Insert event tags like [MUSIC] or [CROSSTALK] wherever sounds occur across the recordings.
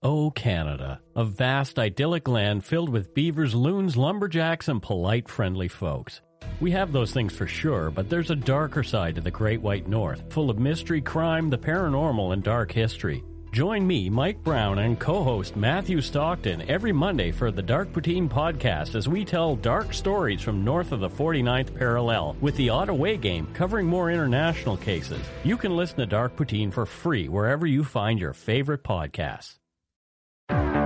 Oh, Canada, a vast idyllic land filled with beavers, loons, lumberjacks, and polite, friendly folks. We have those things for sure, but there's a darker side to the Great White North, full of mystery, crime, the paranormal, and dark history. Join me, Mike Brown, and co host Matthew Stockton every Monday for the Dark Poutine podcast as we tell dark stories from north of the 49th parallel with the Ottawa game covering more international cases. You can listen to Dark Poutine for free wherever you find your favorite podcasts. Thank you.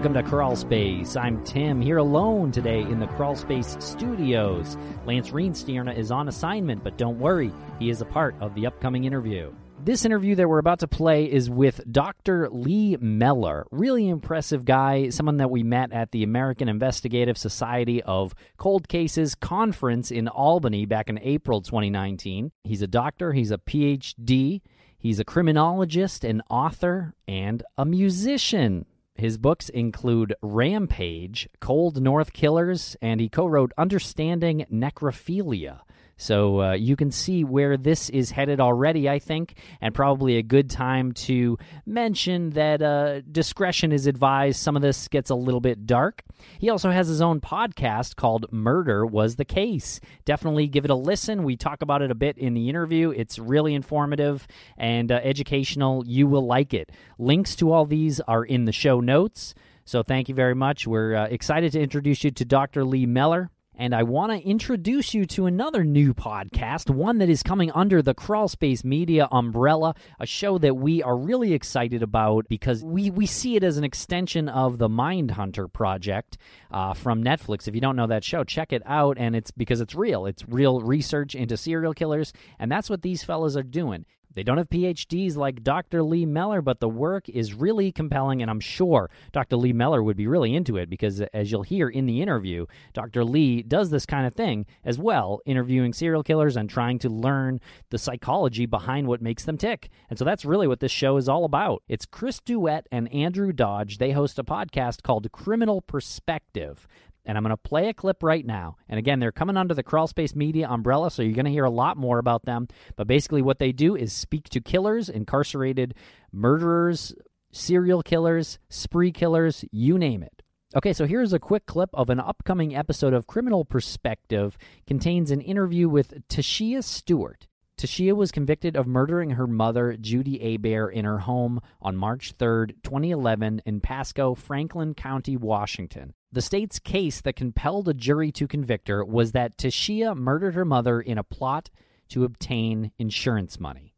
Welcome to Crawl Space. I'm Tim, here alone today in the Crawl Space studios. Lance Reenstierna is on assignment, but don't worry, he is a part of the upcoming interview. This interview that we're about to play is with Dr. Lee Mellor. Really impressive guy, someone that we met at the American Investigative Society of Cold Cases conference in Albany back in April 2019. He's a doctor, he's a PhD, he's a criminologist, an author, and a musician. His books include Rampage, Cold North Killers, and he co wrote Understanding Necrophilia. So uh, you can see where this is headed already, I think, and probably a good time to mention that uh, discretion is advised. Some of this gets a little bit dark. He also has his own podcast called Murder Was the Case. Definitely give it a listen. We talk about it a bit in the interview. It's really informative and uh, educational. You will like it. Links to all these are in the show notes. So thank you very much. We're uh, excited to introduce you to Dr. Lee Mellor and I want to introduce you to another new podcast, one that is coming under the Crawl Space Media umbrella, a show that we are really excited about because we, we see it as an extension of the Mindhunter project uh, from Netflix. If you don't know that show, check it out, and it's because it's real. It's real research into serial killers, and that's what these fellas are doing. They don't have PhDs like Dr. Lee Mellor, but the work is really compelling, and I'm sure Dr. Lee Mellor would be really into it because, as you'll hear in the interview, Dr. Lee does this kind of thing as well, interviewing serial killers and trying to learn the psychology behind what makes them tick. And so that's really what this show is all about. It's Chris Duett and Andrew Dodge. They host a podcast called Criminal Perspective and I'm going to play a clip right now. And again, they're coming under the Crawlspace Media umbrella, so you're going to hear a lot more about them. But basically, what they do is speak to killers, incarcerated murderers, serial killers, spree killers, you name it. Okay, so here's a quick clip of an upcoming episode of Criminal Perspective. Contains an interview with Tashia Stewart. Tashia was convicted of murdering her mother, Judy Abair, in her home on March 3, 2011, in Pasco, Franklin County, Washington. The state's case that compelled a jury to convict her was that Tashia murdered her mother in a plot to obtain insurance money.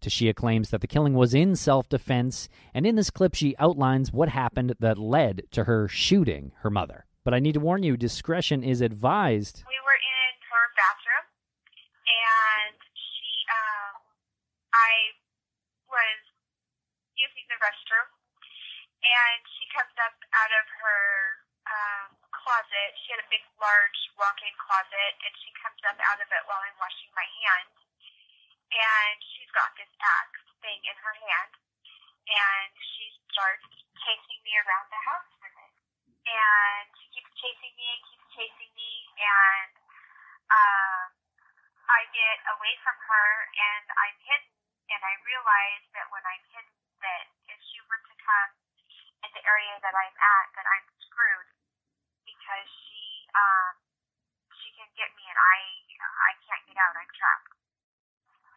Tashia claims that the killing was in self defense, and in this clip, she outlines what happened that led to her shooting her mother. But I need to warn you discretion is advised. We were in her bathroom, and she, um, I was using the restroom, and she comes up out of her um, closet. She had a big, large walk-in closet, and she comes up out of it while I'm washing my hands. And she's got this axe thing in her hand, and she starts chasing me around the house with it. And she keeps chasing me and keeps chasing me, and um, I get away from her, and I'm hidden and I realized that when I'm hidden, that if she were to come in the area that I'm at, that I'm screwed because she um she can get me and I I can't get out. I'm trapped.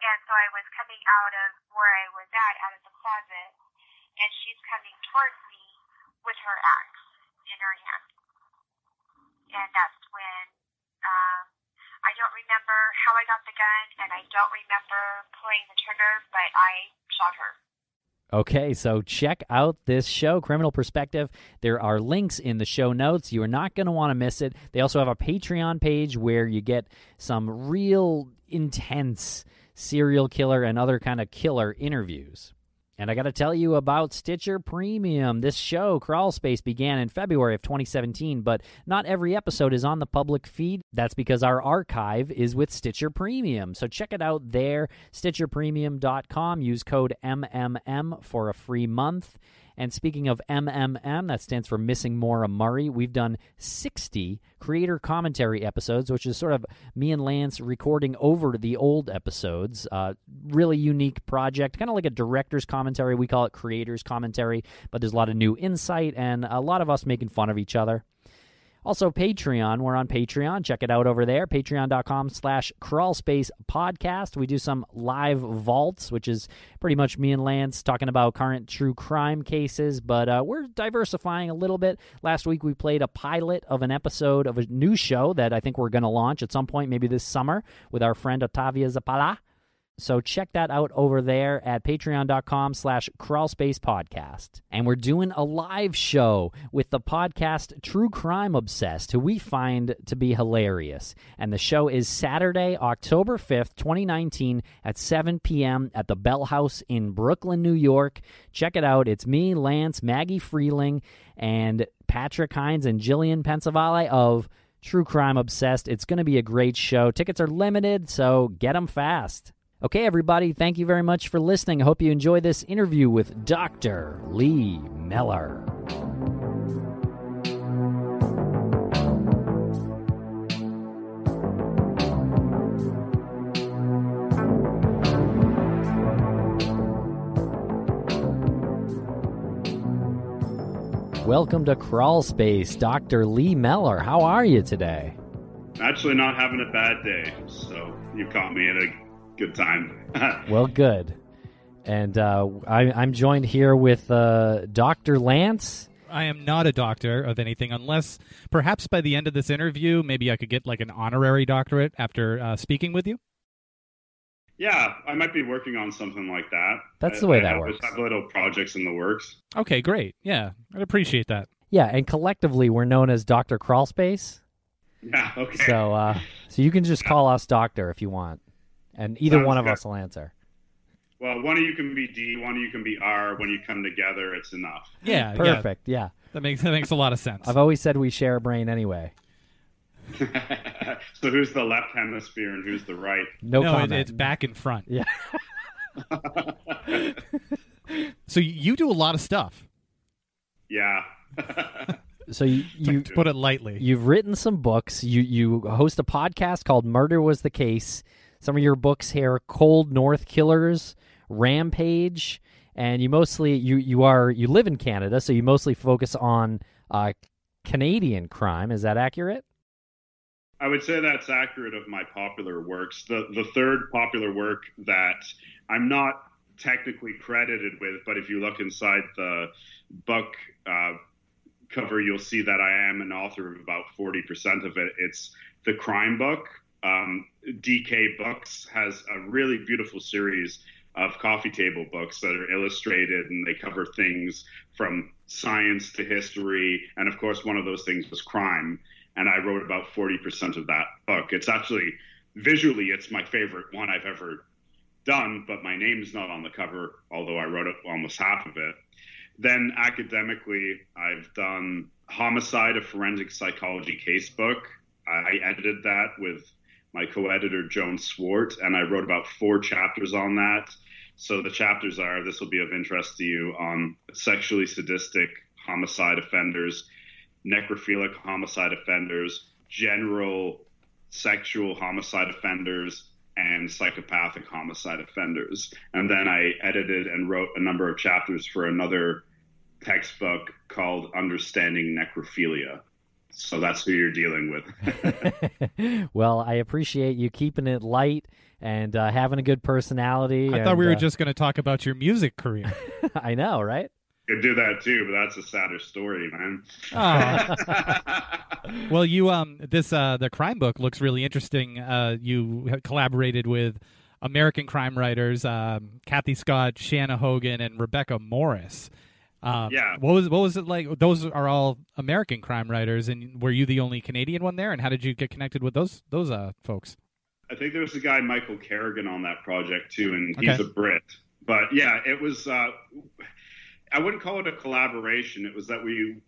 And so I was coming out of where I was at, out of the closet, and she's coming towards me, with her axe in her hand. And that's when um, I don't remember how I got the gun, and I don't remember pulling the trigger, but I shot her. Okay, so check out this show, Criminal Perspective. There are links in the show notes. You are not going to want to miss it. They also have a Patreon page where you get some real intense serial killer and other kind of killer interviews. And I got to tell you about Stitcher Premium. This show, Crawl Space, began in February of 2017, but not every episode is on the public feed. That's because our archive is with Stitcher Premium. So check it out there, stitcherpremium.com. Use code MMM for a free month. And speaking of MMM, that stands for Missing Maura Murray. We've done 60 creator commentary episodes, which is sort of me and Lance recording over the old episodes. Uh, really unique project, kind of like a director's commentary. We call it creator's commentary, but there's a lot of new insight and a lot of us making fun of each other. Also, Patreon. We're on Patreon. Check it out over there. Patreon.com slash crawlspace podcast. We do some live vaults, which is pretty much me and Lance talking about current true crime cases, but uh, we're diversifying a little bit. Last week, we played a pilot of an episode of a new show that I think we're going to launch at some point, maybe this summer, with our friend Otavia Zapala. So check that out over there at patreon.com slash crawlspace podcast. And we're doing a live show with the podcast True Crime Obsessed, who we find to be hilarious. And the show is Saturday, October 5th, 2019 at 7 p.m. at the Bell House in Brooklyn, New York. Check it out. It's me, Lance, Maggie Freleng, and Patrick Hinds and Gillian Pensavalle of True Crime Obsessed. It's going to be a great show. Tickets are limited, so get them fast. Okay, everybody, thank you very much for listening. I hope you enjoy this interview with Dr. Lee Mellor. Welcome to Crawl Space, Dr. Lee Mellor. How are you today? Actually, not having a bad day, so you caught me at a good time. [LAUGHS] well, good. And uh, I, I'm joined here with uh, Dr. Lance. I am not a doctor of anything, unless perhaps by the end of this interview, maybe I could get like an honorary doctorate after uh, speaking with you. Yeah, I might be working on something like that. That's the way I that have, works. I have little projects in the works. Okay, great. Yeah, I'd appreciate that. Yeah, and collectively we're known as Dr. Crawlspace. Yeah, okay. So, uh, so you can just call us Doctor if you want, and either Sounds one of good. us will answer. well, one of you can be D, one of you can be R. When you come together, it's enough. Yeah, yeah, Perfect. Yeah. that makes that makes a lot of sense. I've always said we share a brain anyway. [LAUGHS] so who's the left hemisphere and who's the right? No, no, it, comment. it's back and front. Yeah. [LAUGHS] So you do a lot of stuff. yeah. [LAUGHS] So you, you put it lightly. You've written some books. You you host a podcast called Murder Was the Case. Some of your books here: Cold North Killers, Rampage, and you mostly you you are you live in Canada, so you mostly focus on uh, Canadian crime. Is that accurate? I would say that's accurate of my popular works. The the third popular work that I'm not technically credited with, but if you look inside the book uh, cover, you'll see that I am an author of about 40% of it. It's the crime book. Um, DK Books has a really beautiful series of coffee table books that are illustrated and they cover things from science to history. And of course, one of those things was crime and I wrote about 40% of that book. It's actually visually it's my favorite one I've ever done, but my name's not on the cover, although I wrote almost half of it. Then academically, I've done Homicide, a forensic psychology casebook. I edited that with my co-editor Joan Swart, and I wrote about four chapters on that. So the chapters are this will be of interest to you on sexually sadistic homicide offenders, necrophilic homicide offenders, general sexual homicide offenders, and psychopathic homicide offenders. And then I edited and wrote a number of chapters for another textbook called Understanding Necrophilia. So that's who you're dealing with. [LAUGHS] well, I appreciate you keeping it light and uh, having a good personality. I and, thought we were uh, just going to talk about your music career. [LAUGHS] I know, right? could do that too, but that's a sadder story, man. Oh. [LAUGHS] well, you um this uh the crime book looks really interesting. Uh, you collaborated with American crime writers um, Cathy Scott, Shanna Hogan, and Rebecca Morris. Um, yeah. What was what was it like? Those are all American crime writers, and were you the only Canadian one there? And how did you get connected with those those uh, folks? I think there was a guy Michael Kerrigan on that project too, and he's okay. a Brit. But yeah, it was. Uh, I wouldn't call it a collaboration. It was that we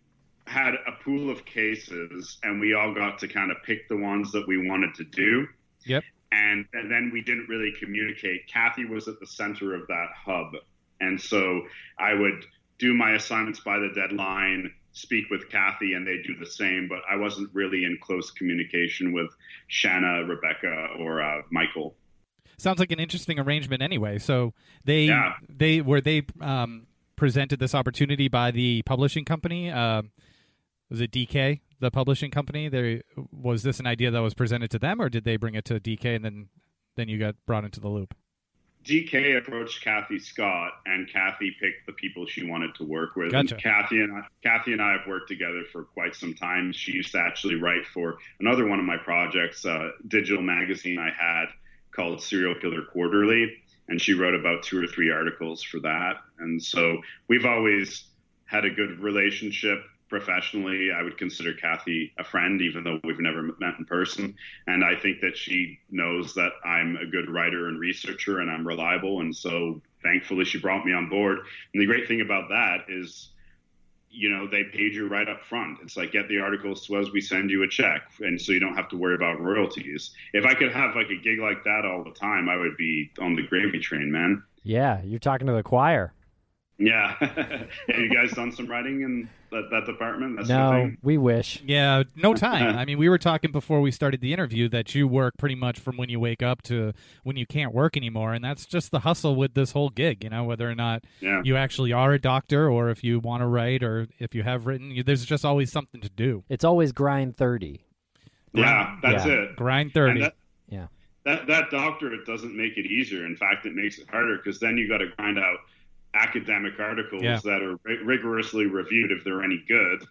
had a pool of cases, and we all got to kind of pick the ones that we wanted to do. Yep. And, and then we didn't really communicate. Cathy was at the center of that hub, and so I would do my assignments by the deadline, speak with Cathy, and they do the same. But I wasn't really in close communication with Shanna, Rebecca, or uh, Michael. Sounds like an interesting arrangement, anyway. So they yeah. they were they um, presented this opportunity by the publishing company. Uh, was it DK, the publishing company? There was this an idea that was presented to them, or did they bring it to DK and then then you got brought into the loop? DK approached Cathy Scott, and Cathy picked the people she wanted to work with. Gotcha. And Cathy and I, Cathy and I have worked together for quite some time. She used to actually write for another one of my projects, uh, digital magazine I had called Serial Killer Quarterly, and she wrote about two or three articles for that. And so we've always had a good relationship professionally, I would consider Cathy a friend, even though we've never met in person. And I think that she knows that I'm a good writer and researcher and I'm reliable. And so thankfully, she brought me on board. And the great thing about that is, you know, they paid you right up front. It's like get the articles to us, we send you a check, and so you don't have to worry about royalties. If I could have like a gig like that all the time, I would be on the gravy train, man. Yeah, you're talking to the choir. Yeah. [LAUGHS] Have you guys done some writing in that, that department? That's no, we wish. Yeah, no [LAUGHS] time. I mean, we were talking before we started the interview that you work pretty much from when you wake up to when you can't work anymore, and that's just the hustle with this whole gig. You know, whether or not yeah. you actually are a doctor or if you want to write or if you have written, you, there's just always something to do. It's always grind thirty. Yeah, that's yeah. it. Grind thirty. That, yeah. That that doctorate doesn't make it easier. In fact, it makes it harder because then you got to grind out academic articles yeah. that are rigorously reviewed if they're any good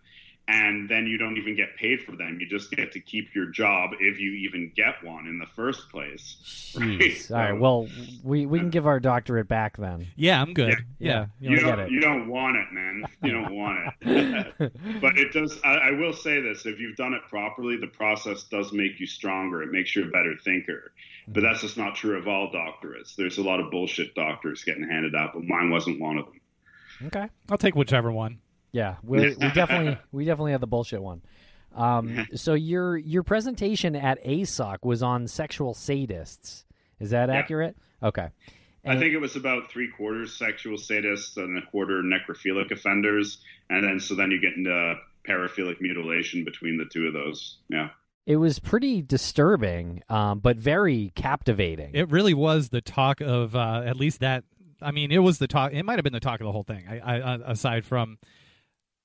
and then you don't even get paid for them. You just get to keep your job if you even get one in the first place. [LAUGHS] Right? All right. Well, we, we can give our doctorate back then. Yeah, I'm good. Yeah, yeah. You, don't, you don't want it, man. You don't want it. [LAUGHS] but it does. I, I, will say this: if you've done it properly, the process does make you stronger. It makes you a better thinker. But that's just not true of all doctorates. There's a lot of bullshit doctors getting handed out, but mine wasn't one of them. Okay. I'll take whichever one. Yeah, [LAUGHS] we, we definitely we definitely had the bullshit one. Um, so your your presentation at ASOC was on sexual sadists. Is that Yeah. accurate? Okay. I think it was about three quarters sexual sadists and a quarter necrophilic offenders, and then so then you get into paraphilic mutilation between the two of those. Yeah. It was pretty disturbing, um, but very captivating. It really was the talk of uh, at least that. I mean, it was the talk. It might have been the talk of the whole thing. I, I, uh, aside from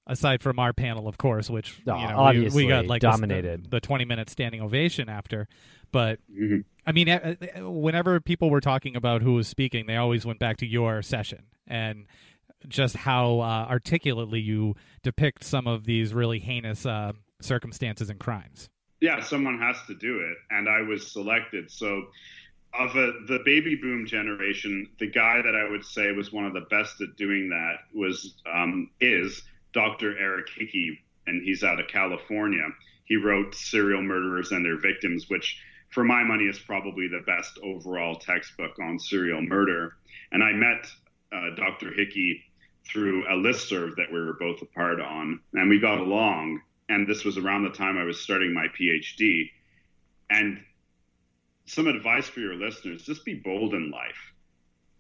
aside from our panel, of course, which Oh, you know, obviously we, we got like dominated. the, the twenty minute standing ovation after. But Mhm. I mean, uh, uh, whenever people were talking about who was speaking, they always went back to your session and just how uh, articulately you depict some of these really heinous uh, circumstances and crimes. Yeah, someone has to do it, and I was selected. So, of a, the baby boom generation, the guy that I would say was one of the best at doing that was um, is Dr. Eric Hickey, and he's out of California. He wrote Serial Murderers and Their Victims, which, for my money, is probably the best overall textbook on serial murder. And I met uh, Dr. Hickey through a listserv that we were both a part on, and we got along. And this was around the time I was starting my PhD. And some advice for your listeners just be bold in life.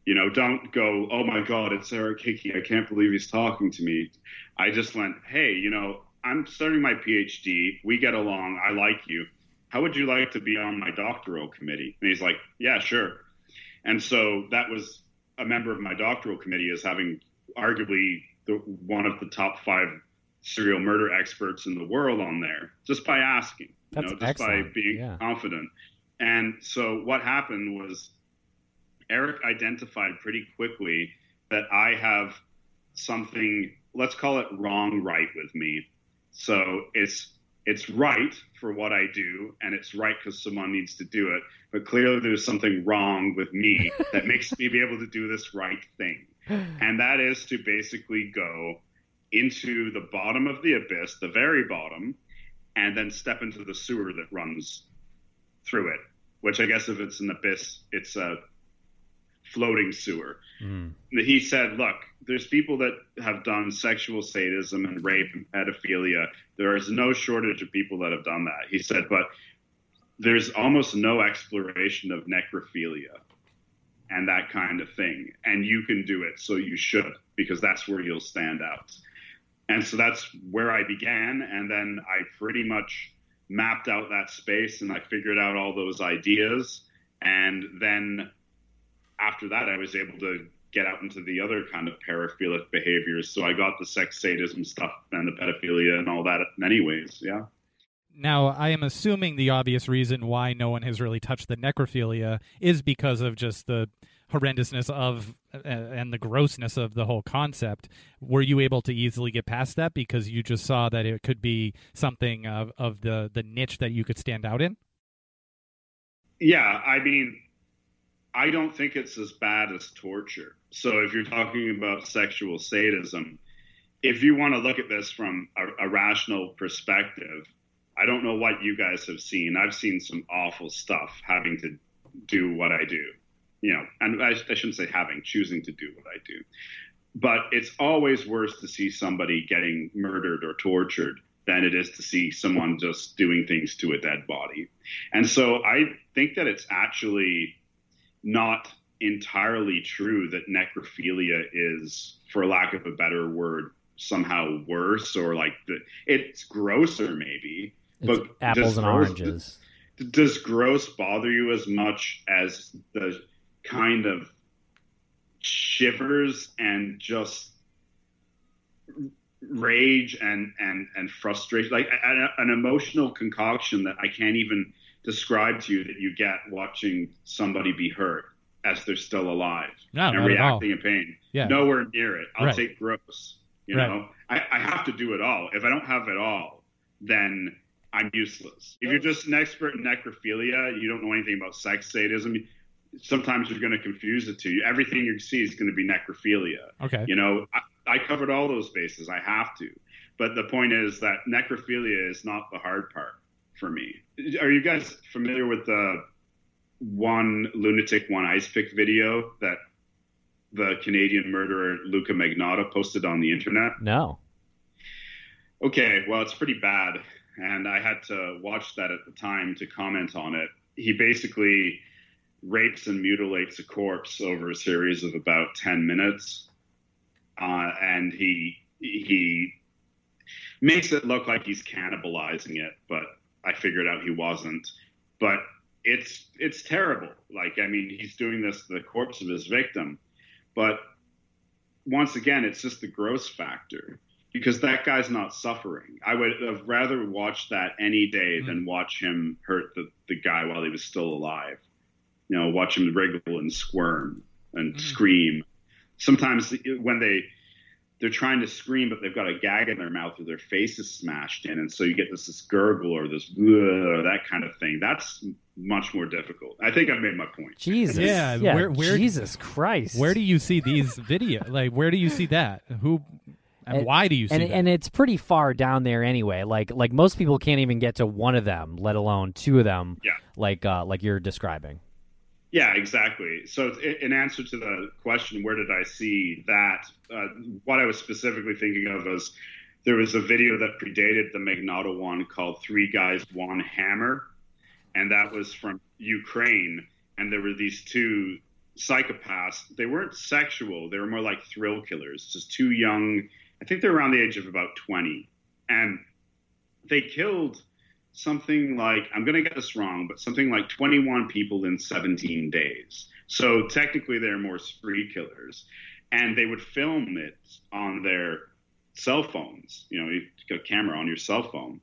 You know, don't go, oh my God, it's Eric Hickey. I can't believe he's talking to me. I just went, hey, you know, I'm starting my PhD. We get along. I like you. How would you like to be on my doctoral committee? And he's like, yeah, sure. And so that was a member of my doctoral committee as having arguably the, one of the top five serial murder experts in the world on there just by asking, you know, just by being Yeah. confident. And so what happened was Eric identified pretty quickly that I have something let's call it wrong right with me. So it's it's right for what I do, and it's right because someone needs to do it. But clearly, there's something wrong with me [LAUGHS] that makes me be able to do this right thing, and that is to basically go into the bottom of the abyss, the very bottom, and then step into the sewer that runs through it. Which I guess if it's an abyss, it's a floating sewer. Mm. He said, look, there's people that have done sexual sadism and rape and pedophilia. There is no shortage of people that have done that. He said, but there's almost no exploration of necrophilia and that kind of thing. And you can do it, so you should, because that's where you'll stand out. And so that's where I began. And then I pretty much mapped out that space and I figured out all those ideas. And then after that, I was able to get out into the other kind of paraphilic behaviors. So I got the sex sadism stuff and the pedophilia and all that in many ways. Yeah. Now, I am assuming the obvious reason why no one has really touched the necrophilia is because of just the horrendousness of uh, and the grossness of the whole concept. Were you able to easily get past that because you just saw that it could be something of, of the, the niche that you could stand out in? Yeah, I mean, I don't think it's as bad as torture. So if you're talking about sexual sadism, if you want to look at this from a, a, rational perspective, I don't know what you guys have seen. I've seen some awful stuff having to do what I do, you know, and I, I shouldn't say having, choosing to do what I do. But it's always worse to see somebody getting murdered or tortured than it is to see someone just doing things to a dead body. And so I think that it's actually not entirely true that necrophilia is, for lack of a better word, somehow worse or like the, it's grosser maybe. It's but apples and gross, oranges. Does, does gross bother you as much as the kind of shivers and just rage and and and frustration like an, an emotional concoction that I can't even describe to you that you get watching somebody be hurt as they're still alive no, and reacting in pain. Yeah. Nowhere near it. I'll right. take gross. You right. know, I, I have to do it all. If I don't have it all, then I'm useless. If you're just an expert in necrophilia, you don't know anything about sex sadism. Sometimes you're going to confuse it to you. Everything you see is going to be necrophilia. Okay. You know, I, I covered all those bases. I have to. But the point is that necrophilia is not the hard part for me. Are you guys familiar with the one lunatic one ice pick video that the Canadian murderer Luka Magnotta posted on the internet? No. Okay, well, it's pretty bad, and I had to watch that at the time to comment on it. He basically rapes and mutilates a corpse over a series of about ten minutes, uh, and he he makes it look like he's cannibalizing it, but I figured out he wasn't. But it's it's terrible. Like I mean, he's doing this to the corpse of his victim, but once again, it's just the gross factor because that guy's not suffering. I would have rather watched that any day mm-hmm. than watch him hurt the, the guy while he was still alive. You know, watch him wriggle and squirm and mm-hmm. scream. Sometimes when they they're trying to scream, but they've got a gag in their mouth or their face is smashed in, and so you get this, this gurgle or this or that kind of thing. That's much more difficult. I think I've made my point. Jesus, yeah, yeah where, where, Jesus Christ, where do you see these video? Like, where do you see that? Who? And, and why do you see and, that? And it's pretty far down there anyway. Like like most people can't even get to one of them, let alone two of them. Yeah. Like uh, like you're describing. Yeah, exactly. So, in answer to the question, where did I see that? Uh, what I was specifically thinking of was there was a video that predated the Magnotta one called Three Guys, One Hammer. And that was from Ukraine. And there were these two psychopaths. They weren't sexual, they were more like thrill killers, just two young, I think they're around the age of about 20. And they killed something like I'm going to get this wrong, but something like 21 people in 17 days. So technically, they're more spree killers, and they would film it on their cell phones. You know, you got a camera on your cell phone,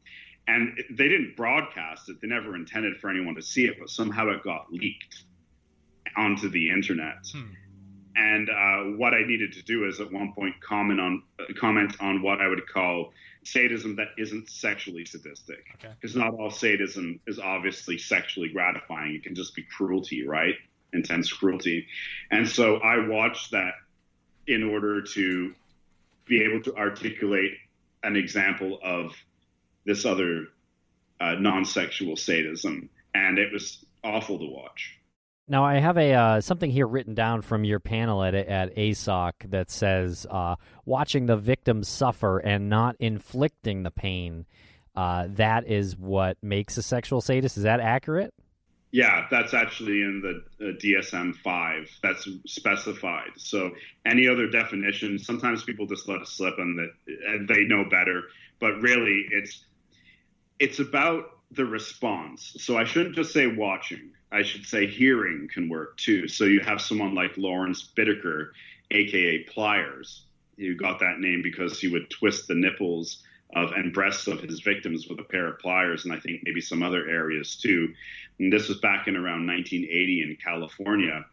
and they didn't broadcast it. They never intended for anyone to see it, but somehow it got leaked onto the internet. Hmm. And uh, what I needed to do is at one point comment on uh, comment on what I would call sadism that isn't sexually sadistic, because okay. not all sadism is obviously sexually gratifying. It can just be cruelty, right? Intense cruelty, and so I watched that in order to be able to articulate an example of this other uh, non-sexual sadism, and it was awful to watch. Now I have a uh, something here written down from your panel at at ASOC that says uh, watching the victim suffer and not inflicting the pain. Uh, that is what makes a sexual sadist. Is that accurate? Yeah, that's actually in the DSM five. That's specified. So any other definition, sometimes people just let it slip and that they know better. But really, it's it's about the response. So I shouldn't just say watching. I should say hearing can work too. So you have someone like Lawrence Bittaker, aka Pliers. You got that name because he would twist the nipples of and breasts of his victims with a pair of pliers, and I think maybe some other areas too. And this was back in around 1980 in California,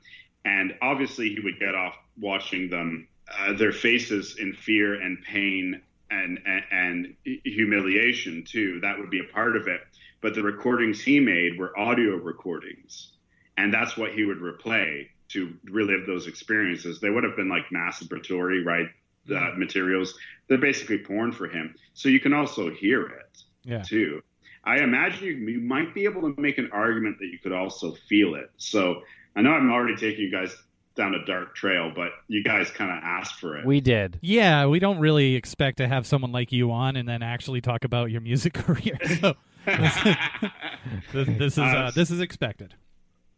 and obviously he would get off watching them, uh, their faces in fear and pain and, and, and humiliation too. That would be a part of it but the recordings he made were audio recordings, and that's what he would replay to relive those experiences. They would have been like masturbatory, right? Uh, materials. They're basically porn for him. So you can also hear it yeah. too. I imagine you, you might be able to make an argument that you could also feel it. So I know I'm already taking you guys down a dark trail, but you guys kind of asked for it. We did. Yeah, we don't really expect to have someone like you on and then actually talk about your music [LAUGHS] career. So this, this, is uh, uh, this is expected.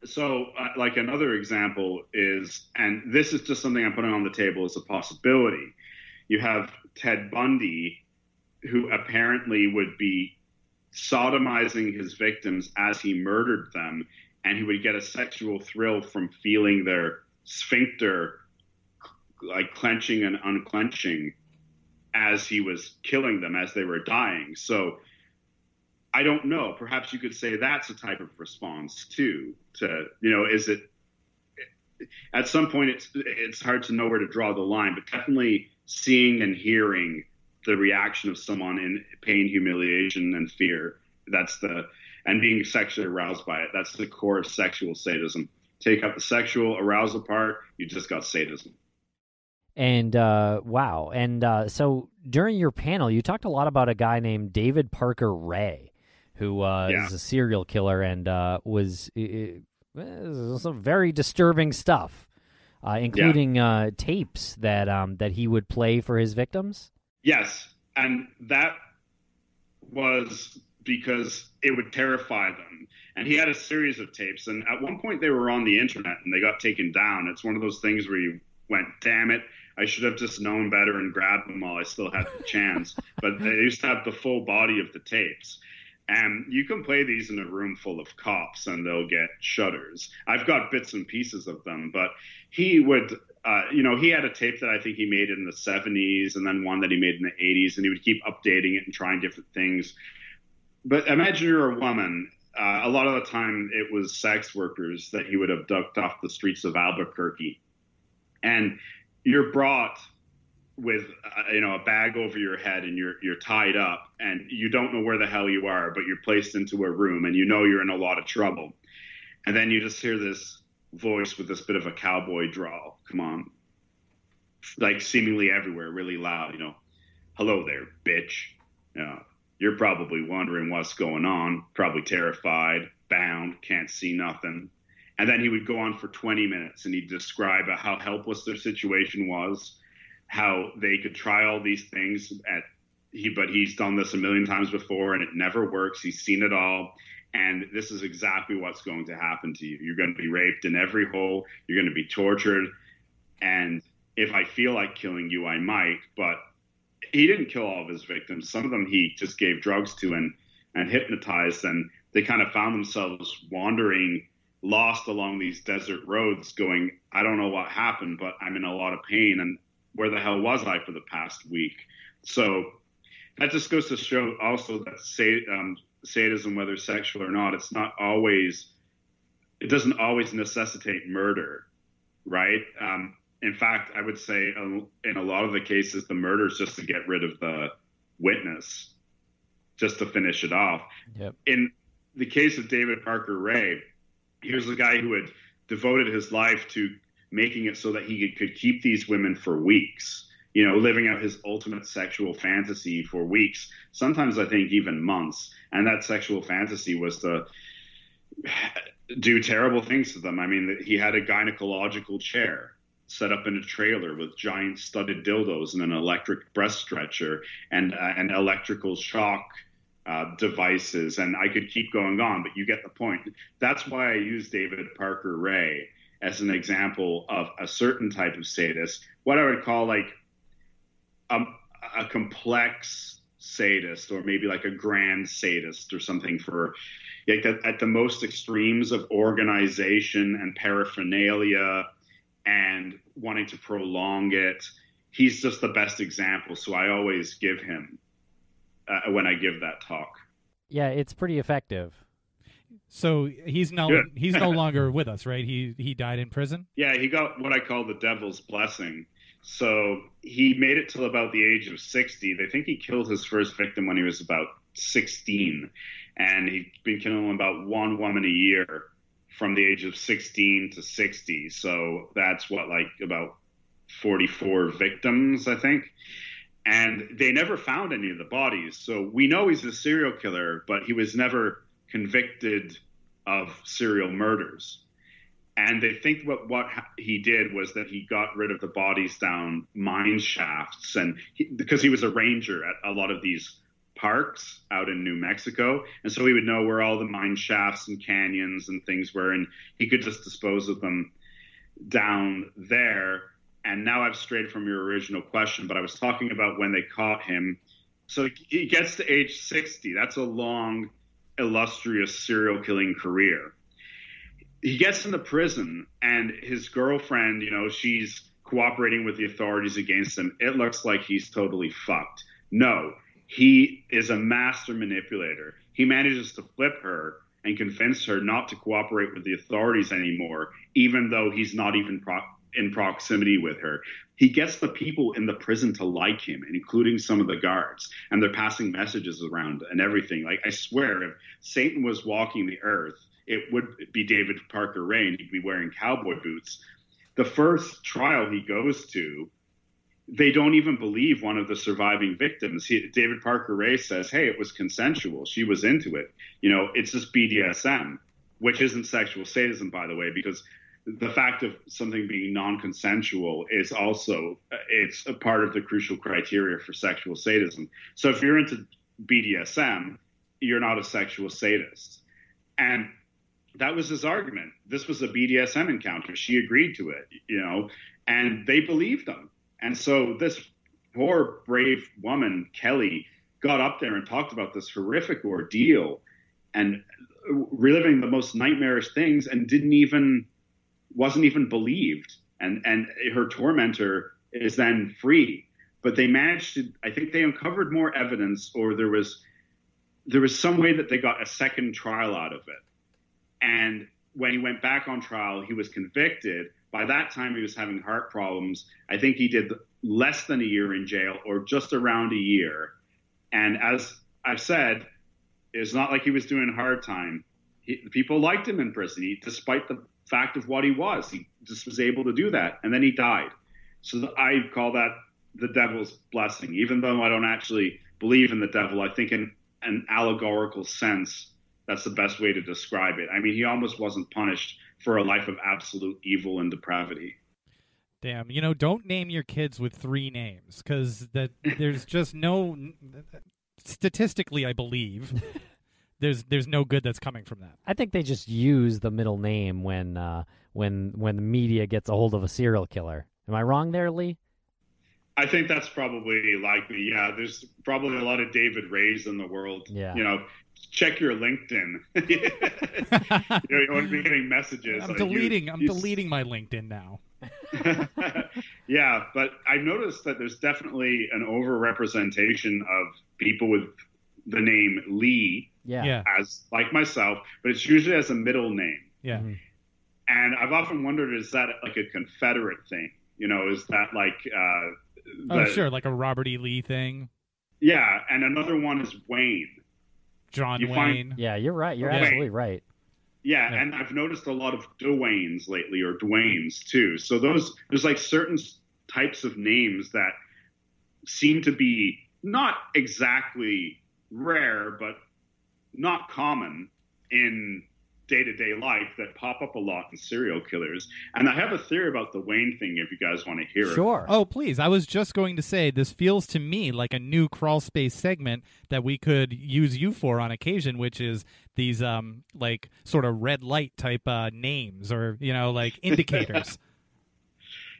So, uh, like another example is, and this is just something I'm putting on the table as a possibility. You have Ted Bundy, who apparently would be sodomizing his victims as he murdered them, and he would get a sexual thrill from feeling their sphincter like clenching and unclenching as he was killing them as they were dying. So I don't know. Perhaps you could say that's a type of response too. To you know, is it at some point it's it's hard to know where to draw the line, but definitely seeing and hearing the reaction of someone in pain, humiliation, and fear. That's the and being sexually aroused by it. That's the core of sexual sadism. Take out the sexual arousal part, you just got sadism. And uh, wow. And uh, so during your panel, you talked a lot about a guy named David Parker Ray who uh, yeah. is a serial killer and uh, was uh, some very disturbing stuff, uh, including yeah. Uh, tapes that um, that he would play for his victims. Yes, and that was because it would terrify them. And he had a series of tapes, and at one point they were on the internet and they got taken down. It's one of those things where you went, "Damn it." I should have just known better and grabbed them while I still had the chance. [LAUGHS] but they used to have the full body of the tapes. And you can play these in a room full of cops and they'll get shudders. I've got bits and pieces of them, but he would, uh, you know, he had a tape that I think he made in the 70s and then one that he made in the 80s, and he would keep updating it and trying different things. But imagine you're a woman. Uh, a lot of the time, it was sex workers that he would abduct off the streets of Albuquerque. And you're brought with uh, you know a bag over your head and you're you're tied up and you don't know where the hell you are but you're placed into a room and you know you're in a lot of trouble. And then you just hear this voice with this bit of a cowboy drawl. Come on. Like seemingly everywhere really loud you know. Hello there bitch. You know, you're probably wondering what's going on probably terrified bound can't see nothing. And then he would go on for 20 minutes and he'd describe how helpless their situation was how they could try all these things at he but he's done this a million times before and it never works. He's seen it all. And this is exactly what's going to happen to you. You're going to be raped in every hole. You're going to be tortured. And if i feel like killing you i might but he didn't kill all of his victims. Some of them he just gave drugs to and and hypnotized and they kind of found themselves wandering lost along these desert roads going i don't know what happened but i'm in a lot of pain. And where the hell was I for the past week? So that just goes to show also that um, sadism, whether sexual or not, it's not always, it doesn't always necessitate murder, right? Um, in fact, I would say in a lot of the cases, the murder is just to get rid of the witness, just to finish it off. Yep. In the case of David Parker Ray, here's a guy who had devoted his life to making it so that he could keep these women for weeks you know, living out his ultimate sexual fantasy for weeks, sometimes I think even months. And that sexual fantasy was to do terrible things to them. I mean, he had a gynecological chair set up in a trailer with giant studded dildos and an electric breast stretcher and uh, and electrical shock uh, devices, and I could keep going on, but you get the point. That's why I use David Parker Ray as an example of a certain type of sadist, what I would call like a, a complex sadist or maybe like a grand sadist or something for like at the most extremes of organization and paraphernalia and wanting to prolong it he's just the best example. So i always give him uh, when i give that talk. Yeah it's pretty effective so he's no Good. he's no [LAUGHS] longer with us right he he died in prison yeah he got what i call the devil's blessing so he made it till about the age of 60. They think he killed his first victim when he was about 16. And he'd been killing about one woman a year from the age of 16 to 60. So that's what, like about 44 victims, I think. And they never found any of the bodies. So we know he's a serial killer, but he was never convicted of serial murders. And they think what what he did was that he got rid of the bodies down mine shafts and he, because he was a ranger at a lot of these parks out in New Mexico. And so he would know where all the mine shafts and canyons and things were and he could just dispose of them down there. And now I've strayed from your original question but I was talking about when they caught him. So he gets to age 60 that's a long illustrious serial killing career he gets into prison and his girlfriend, you know, she's cooperating with the authorities against him. It looks like he's totally fucked. No, he is a master manipulator. He manages to flip her and convince her not to cooperate with the authorities anymore, even though he's not even pro- in proximity with her. He gets the people in the prison to like him, including some of the guards, and they're passing messages around and everything. Like, I swear, if Satan was walking the earth, it would be David Parker Ray, he'd be wearing cowboy boots. The first trial he goes to, they don't even believe one of the surviving victims. He, David Parker Ray says, "Hey, it was consensual. She was into it. You know, it's just BDSM, which isn't sexual sadism, by the way, because." The fact of something being non-consensual is also it's a part of the crucial criteria for sexual sadism. So if you're into BDSM, you're not a sexual sadist. And that was his argument. This was a BDSM encounter. She agreed to it, you know, and they believed him. And so this poor, brave woman, Kelly, got up there and talked about this horrific ordeal and reliving the most nightmarish things and didn't even wasn't even believed and and her tormentor is then free but they managed to i think they uncovered more evidence or there was there was some way that they got a second trial out of it and when he went back on trial, he was convicted. By that time, he was having heart problems. I think he did less than a year in jail or just around a year. And as I've said, it's not like he was doing hard time. He, people liked him in prison, he, despite the fact of what he was. He just was able to do that. And then he died. So I call that the devil's blessing. Even though I don't actually believe in the devil, I think in an allegorical sense, that's the best way to describe it. I mean, he almost wasn't punished for a life of absolute evil and depravity. Damn, you know, don't name your kids with three names because that there's just no statistically, I believe. There's there's no good that's coming from that. I think they just use the middle name when uh, when when the media gets a hold of a serial killer. Am I wrong there, Lee? I think that's probably likely. Yeah, there's probably a lot of David Rays in the world. Yeah. You know, check your LinkedIn. [LAUGHS] you, know, you want to be getting messages. I'm deleting. You, I'm you... deleting my LinkedIn now. [LAUGHS] [LAUGHS] yeah, but I noticed that there's definitely an overrepresentation of people with the name Lee. Yeah. yeah. As like myself, but it's usually as a middle name. Yeah. Mm-hmm. And I've often wondered, is that like a Confederate thing? You know, is that like uh, the, oh sure, like a Robert E. Lee thing. Yeah, and another one is Wayne. John you Wayne. Find, yeah, you're right. You're absolutely right. Yeah, yeah, and I've noticed a lot of Dwaynes lately, or Dwaynes too. So those there's like certain types of names that seem to be not exactly rare, but not common in day to day life that pop up a lot in serial killers. And I have a theory about the Wayne thing if you guys want to hear it. sure. Oh, please. I was just going to say this feels to me like a new crawl space segment that we could use you for on occasion, which is these um like sort of red light type uh names or, you know, like [LAUGHS] indicators.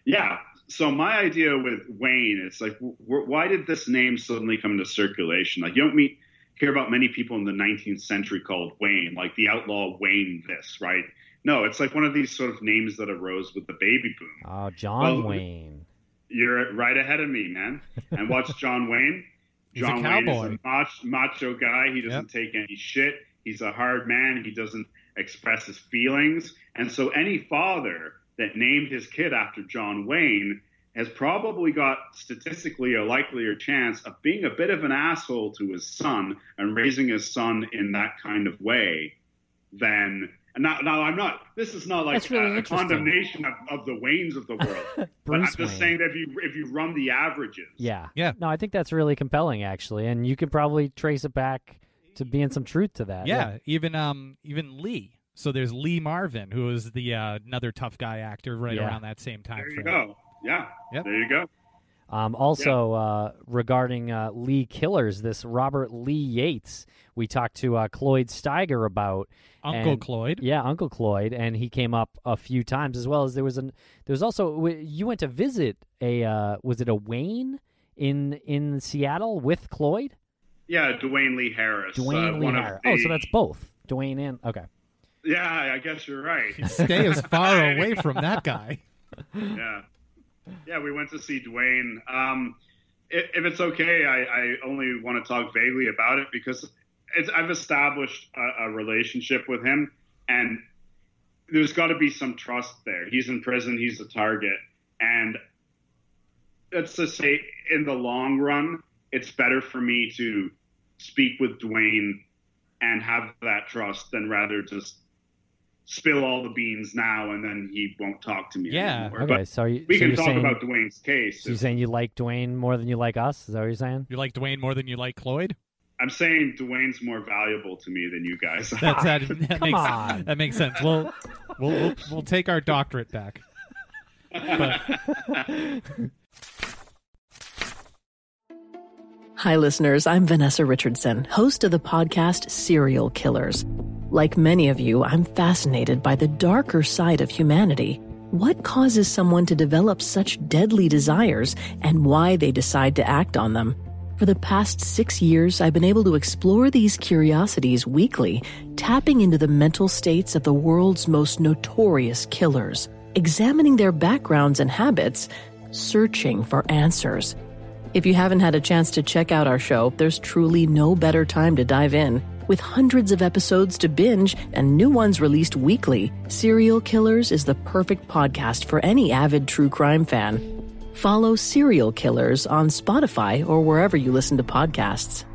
yeah. So my idea with Wayne, it's like, why did this name suddenly come into circulation? Like, you don't meet hear about many people in the 19th century called Wayne, like the outlaw Wayne this, right? No, it's like one of these sort of names that arose with the baby boom. Oh, John well, Wayne. You're right ahead of me, man. And what's [LAUGHS] John Wayne? John Wayne is a macho, macho guy. He doesn't yep. take any shit. He's a hard man. He doesn't express his feelings. And so any father that named his kid after John Wayne has probably got statistically a likelier chance of being a bit of an asshole to his son and raising his son in that kind of way than and now, now I'm not. This is not like really a, a condemnation of, of, the Waynes of the world. [LAUGHS] but I'm just Wayne. saying that if you if you run the averages, yeah, yeah. No, I think that's really compelling actually, and you could probably trace it back to being some truth to that. Yeah, yeah. even um even Lee. So there's Lee Marvin, who is the uh, another tough guy actor right yeah. around that same time. There you go. Yeah. Yep. There you go. Um, also, uh, regarding uh, Lee Killers, this Robert Lee Yates, we talked to uh, Cloyd Steiger about Uncle and, Cloyd. Yeah, Uncle Cloyd, and he came up a few times as well as there was an there was also you went to visit a uh, was it a Wayne in in Seattle with Cloyd? Yeah, Dwayne Lee Harris. Dwayne uh, Lee Harris. The... Oh, so that's both Dwayne and okay. Yeah, I guess you're right. Stay as far [LAUGHS] away from that guy. Yeah. Yeah, we went to see Dwayne. Um, if, if, it's okay, I, I, only want to talk vaguely about it because I've established a, a relationship with him, and there's got to be some trust there. He's in prison, he's a target, and let's just say, in the long run, it's better for me to speak with Dwayne and have that trust than rather just spill all the beans now and then he won't talk to me yeah anymore. okay but so you, we so can talk saying, about dwayne's case so you're saying you like dwayne more than you like us is that what you're saying you like dwayne more than you like cloyd i'm saying dwayne's more valuable to me than you guys That's, that, that [LAUGHS] makes on. that makes sense we'll, we'll we'll we'll take our doctorate back but... Hi, listeners. I'm Vanessa Richardson, host of the podcast Serial Killers. Like many of you, I'm fascinated by the darker side of humanity. What causes someone to develop such deadly desires and why they decide to act on them? For the past six years, I've been able to explore these curiosities weekly, tapping into the mental states of the world's most notorious killers, examining their backgrounds and habits, searching for answers. If you haven't had a chance to check out our show, there's truly no better time to dive in. With hundreds of episodes to binge and new ones released weekly, Serial Killers is the perfect podcast for any avid true crime fan. Follow Serial Killers on Spotify or wherever you listen to podcasts.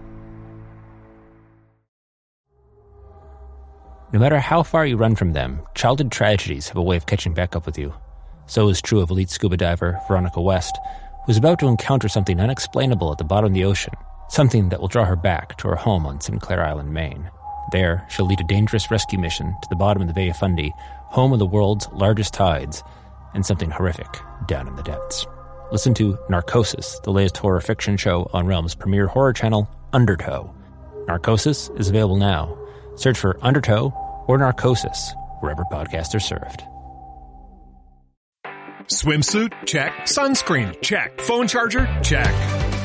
No matter how far you run from them, childhood tragedies have a way of catching back up with you. So is true of elite scuba diver Veronica West, who's about to encounter something unexplainable at the bottom of the ocean something that will draw her back to her home on Sinclair Island, Maine. There, she'll lead a dangerous rescue mission to the bottom of the Bay of Fundy, home of the world's largest tides, and something horrific down in the depths. Listen to Narcosis, the latest horror fiction show on Realm's premier horror channel, Undertow. Narcosis is available now. Search for Undertow or Narcosis wherever podcasts are served. Swimsuit? Check. Sunscreen? Check. Phone charger? Check.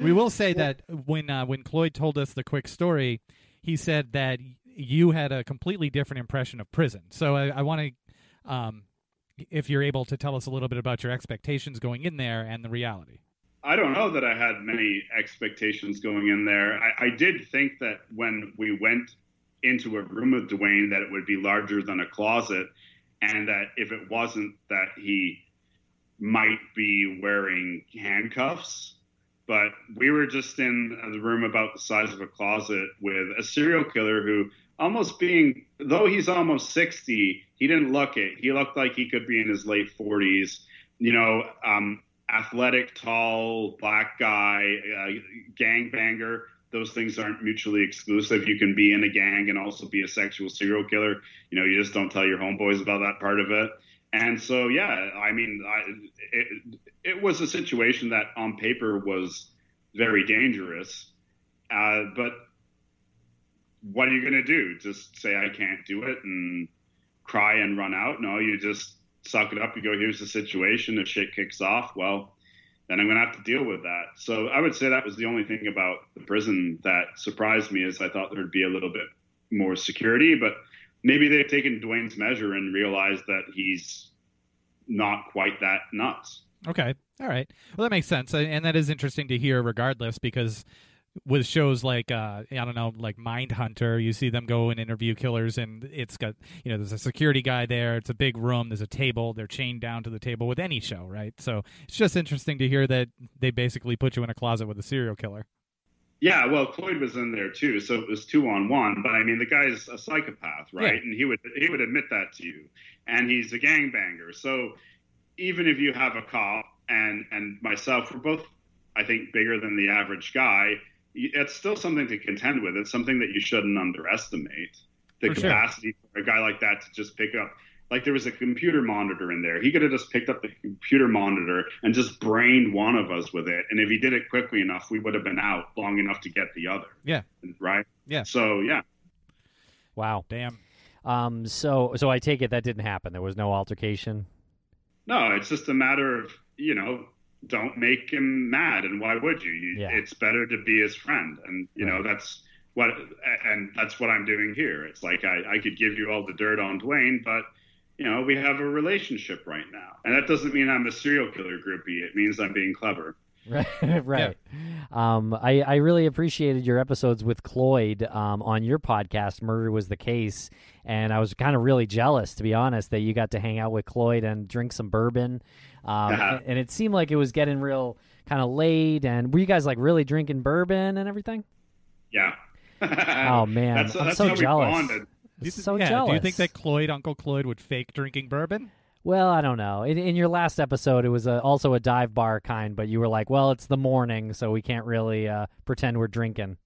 We will say that when uh, when Cloyd told us the quick story, he said that you had a completely different impression of prison. So I, I want to, um, if you're able to tell us a little bit about your expectations going in there and the reality. I don't know that I had many expectations going in there. I, I did think that when we went into a room with Dwayne, that it would be larger than a closet, and that if it wasn't, that he might be wearing handcuffs but we were just in the room about the size of a closet with a serial killer who almost being though he's almost 60 he didn't look it. He looked like he could be in his late 40s you know um, athletic tall black guy uh, gang banger those things aren't mutually exclusive. You can be in a gang and also be a sexual serial killer. You know you just don't tell your homeboys about that part of it and so yeah i mean I, it, it was a situation that on paper was very dangerous uh, but what are you going to do? Just say I can't do it and cry and run out? No, you just suck it up. You go, here's the situation. If shit kicks off, well, then I'm going to have to deal with that. So I would say that was the only thing about the prison that surprised me is I thought there'd be a little bit more security, but maybe they've taken Dwayne's measure and realized that he's not quite that nuts. Okay. All right. Well, that makes sense. And that is interesting to hear regardless because with shows like uh, I don't know, like Mindhunter, you see them go and interview killers, and it's got you know there's a security guy there. It's a big room. There's a table. They're chained down to the table with any show, right? So it's just interesting to hear that they basically put you in a closet with a serial killer. Yeah, well, Cloyd was in there too, so it was two on one. But I mean, the guy's a psychopath, right? Yeah. And he would he would admit that to you, and he's a gangbanger. So even if you have a cop and and myself, we're both, I think, bigger than the average guy it's still something to contend with. It's something that you shouldn't underestimate. The for capacity sure. for a guy like that to just pick up. Like there was a computer monitor in there. He could have just picked up the computer monitor and just brained one of us with it. And if he did it quickly enough, we would have been out long enough to get the other. Yeah. Right. Yeah. So yeah. Wow. Damn. Um. So so I take it that didn't happen. There was no altercation. No, it's just a matter of you know don't make him mad. And why would you? you yeah. It's better to be his friend. And, you right. know, that's what, and that's what I'm doing here. It's like I, I could give you all the dirt on Dwayne, but, you know, we have a relationship right now. And that doesn't mean I'm a serial killer groupie. It means I'm being clever. [LAUGHS] Right, right. Yeah. Um, I, I really appreciated your episodes with Cloyd um, on your podcast. Murder was the case, and I was kind of really jealous, to be honest, that you got to hang out with Cloyd and drink some bourbon. Um, uh-huh. and, it seemed like it was getting real kind of late. And were you guys like really drinking bourbon and everything? Yeah. [LAUGHS] oh man, that's, I'm that's so jealous. You, so yeah, jealous. Do you think that Cloyd, Uncle Cloyd, would fake drinking bourbon? Well, I don't know. In, in your last episode, it was a, also a dive bar kind, but you were like, "Well, it's the morning, so we can't really uh, pretend we're drinking."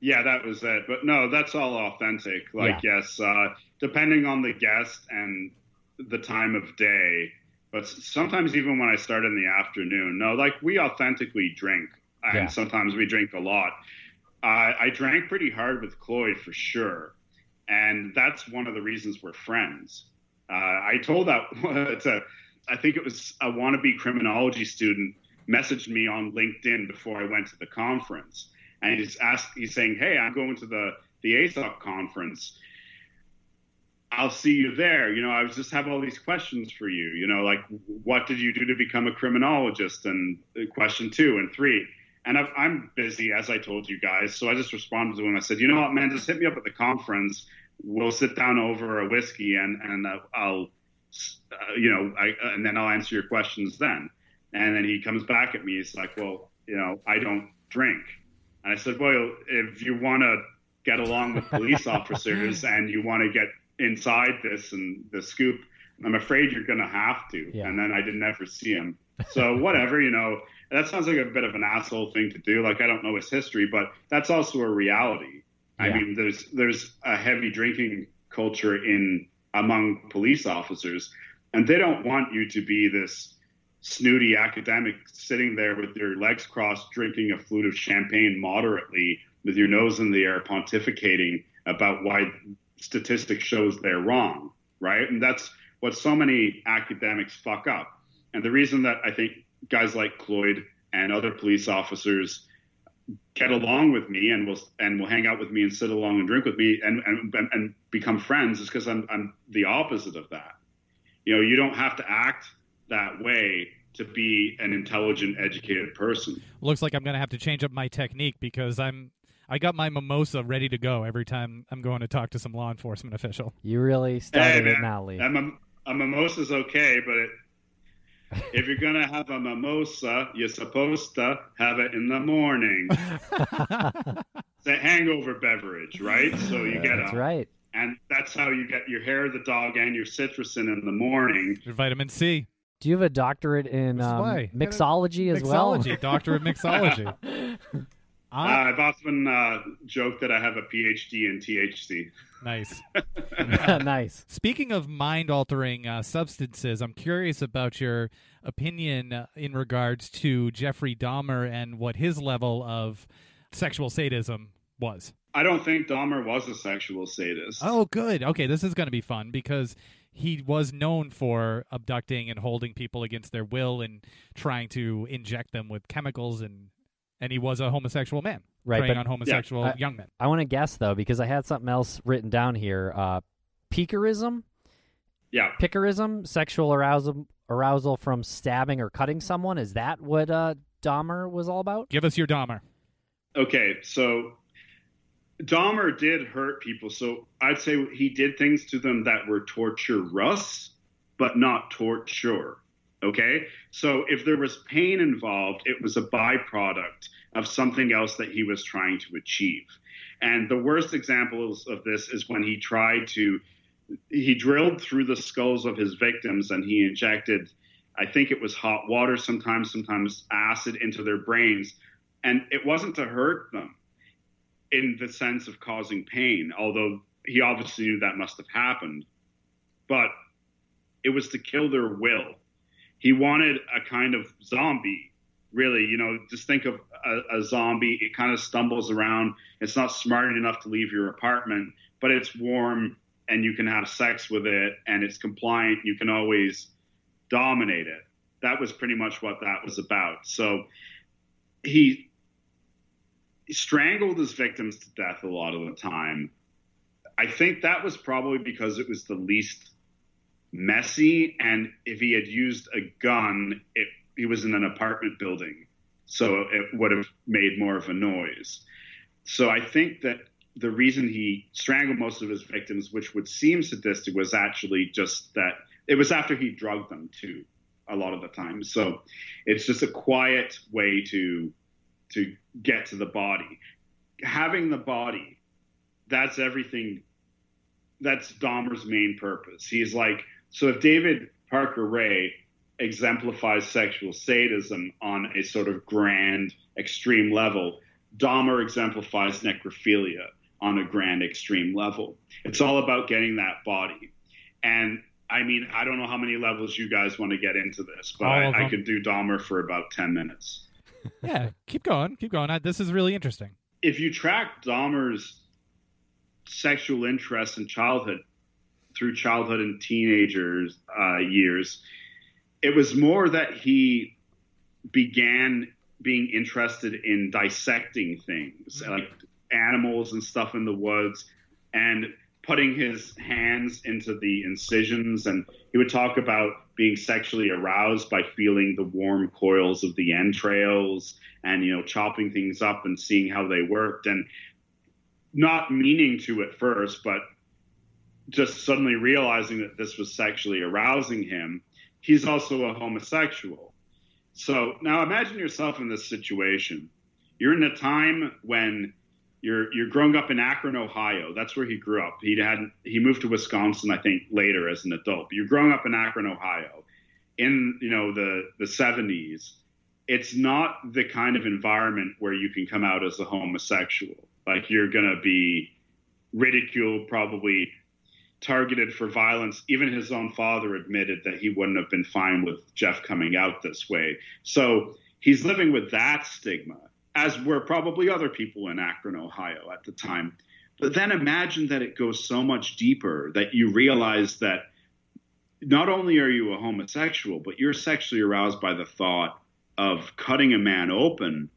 Yeah, that was it. But no, that's all authentic. Like, yeah. yes, uh, depending on the guest and the time of day, but sometimes even when I start in the afternoon, no, like we authentically drink, and yeah. sometimes we drink a lot. Uh, I drank pretty hard with Cloyd for sure, and that's one of the reasons we're friends. Uh, I told that [LAUGHS] I think it was a wannabe criminology student messaged me on LinkedIn before I went to the conference, and he's asked, he's saying, "Hey, I'm going to the the ASOC conference." I'll see you there. You know, I just have all these questions for you. You know, like what did you do to become a criminologist? And question two and three. And i am busy, as I told you guys. So I just responded to him. I said, you know what, man, just hit me up at the conference. We'll sit down over a whiskey and, and uh, I'll, uh, you know, I, uh, and then I'll answer your questions then. And then he comes back at me. He's like, well, you know, I don't drink. And I said, well, if you want to get along with police [LAUGHS] officers and you want to get inside this and the scoop, I'm afraid you're going to have to. Yeah. And then I didn't ever see him. So whatever, you know, that sounds like a bit of an asshole thing to do. Like I don't know his history, but that's also a reality. Yeah. I mean, there's there's a heavy drinking culture in among police officers, and they don't want you to be this snooty academic sitting there with your legs crossed, drinking a flute of champagne moderately, with your nose in the air, pontificating about why statistics shows they're wrong, right? And that's what so many academics fuck up. And the reason that I think guys like Cloyd and other police officers get along with me and will and will hang out with me and sit along and drink with me and and, and become friends is because I'm I'm the opposite of that. You know, you don't have to act that way to be an intelligent, educated person. Looks like I'm going to have to change up my technique because I'm I got my mimosa ready to go every time I'm going to talk to some law enforcement official. You really started hey, it now, Lee. A, a mimosa's okay, but it, if you're gonna have a mimosa, you're supposed to have it in the morning. [LAUGHS] it's a hangover beverage, right? So you get that's right, and that's how you get your hair, the dog, and your citrusin in the morning. Your vitamin C. Do you have a doctorate in um, mixology as mixology, well? Mixology, doctorate of mixology. Uh, I've often uh, joked that I have a PhD in THC. Nice. [LAUGHS] [LAUGHS] nice. Speaking of mind altering uh, substances, I'm curious about your opinion uh, in regards to Jeffrey Dahmer and what his level of sexual sadism was. I don't think Dahmer was a sexual sadist. Oh, good. Okay, this is going to be fun because he was known for abducting and holding people against their will and trying to inject them with chemicals and and he was a homosexual man, right? Preying on homosexual yeah, I, young men. I want to guess though because I had something else written down here. Uh, Piquerism. Yeah. Piquerism, sexual arousal, arousal from stabbing or cutting someone. Is that what uh, Dahmer was all about? Give us your Dahmer. Okay, so Dahmer did hurt people. So I'd say he did things to them that were torture, torturous, but not torture. Okay. So if there was pain involved, it was a byproduct of something else that he was trying to achieve. And the worst examples of this is when he tried to, he drilled through the skulls of his victims and he injected, I think it was hot water sometimes, sometimes acid into their brains. And it wasn't to hurt them in the sense of causing pain, although he obviously knew that must have happened. But it was to kill their will he wanted a kind of zombie really you know just think of a, a, zombie it kind of stumbles around. It's not smart enough to leave your apartment but it's warm and you can have sex with it and it's compliant you can always dominate it. That was pretty much what that was about. So he, he strangled his victims to death a lot of the time. I think that was probably because it was the least messy. And if he had used a gun, it, he was in an apartment building, so it would have made more of a noise. So I think that the reason he strangled most of his victims, which would seem sadistic, was actually just that it was after he drugged them too, a lot of the time. So it's just a quiet way to to get to the body. Having the body, that's everything. That's Dahmer's main purpose. He's like, so if David Parker Ray exemplifies sexual sadism on a sort of grand, extreme level, Dahmer exemplifies necrophilia on a grand, extreme level. It's all about getting that body. And I mean, I don't know how many levels you guys want to get into this, but I, I, could do Dahmer for about 10 minutes. [LAUGHS] yeah, keep going. Keep going. I, This is really interesting. If you track Dahmer's sexual interest in childhood, through childhood and teenagers uh, years, it was more that he began being interested in dissecting things mm-hmm. like animals and stuff in the woods and putting his hands into the incisions and he would talk about being sexually aroused by feeling the warm coils of the entrails and you know chopping things up and seeing how they worked and not meaning to at first but just suddenly realizing that this was sexually arousing him he's also a homosexual so now imagine yourself in this situation you're in a time when you're you're growing up in Akron, Ohio. That's where he grew up. He had he moved to Wisconsin, I think, later as an adult. But you're growing up in Akron, Ohio, in you know the the 70s. It's not the kind of environment where you can come out as a homosexual. Like you're gonna be ridiculed, probably targeted for violence. Even his own father admitted that he wouldn't have been fine with Jeff coming out this way. So he's living with that stigma as were probably other people in Akron, Ohio at the time. But then imagine that it goes so much deeper that you realize that not only are you a homosexual, but you're sexually aroused by the thought of cutting a man open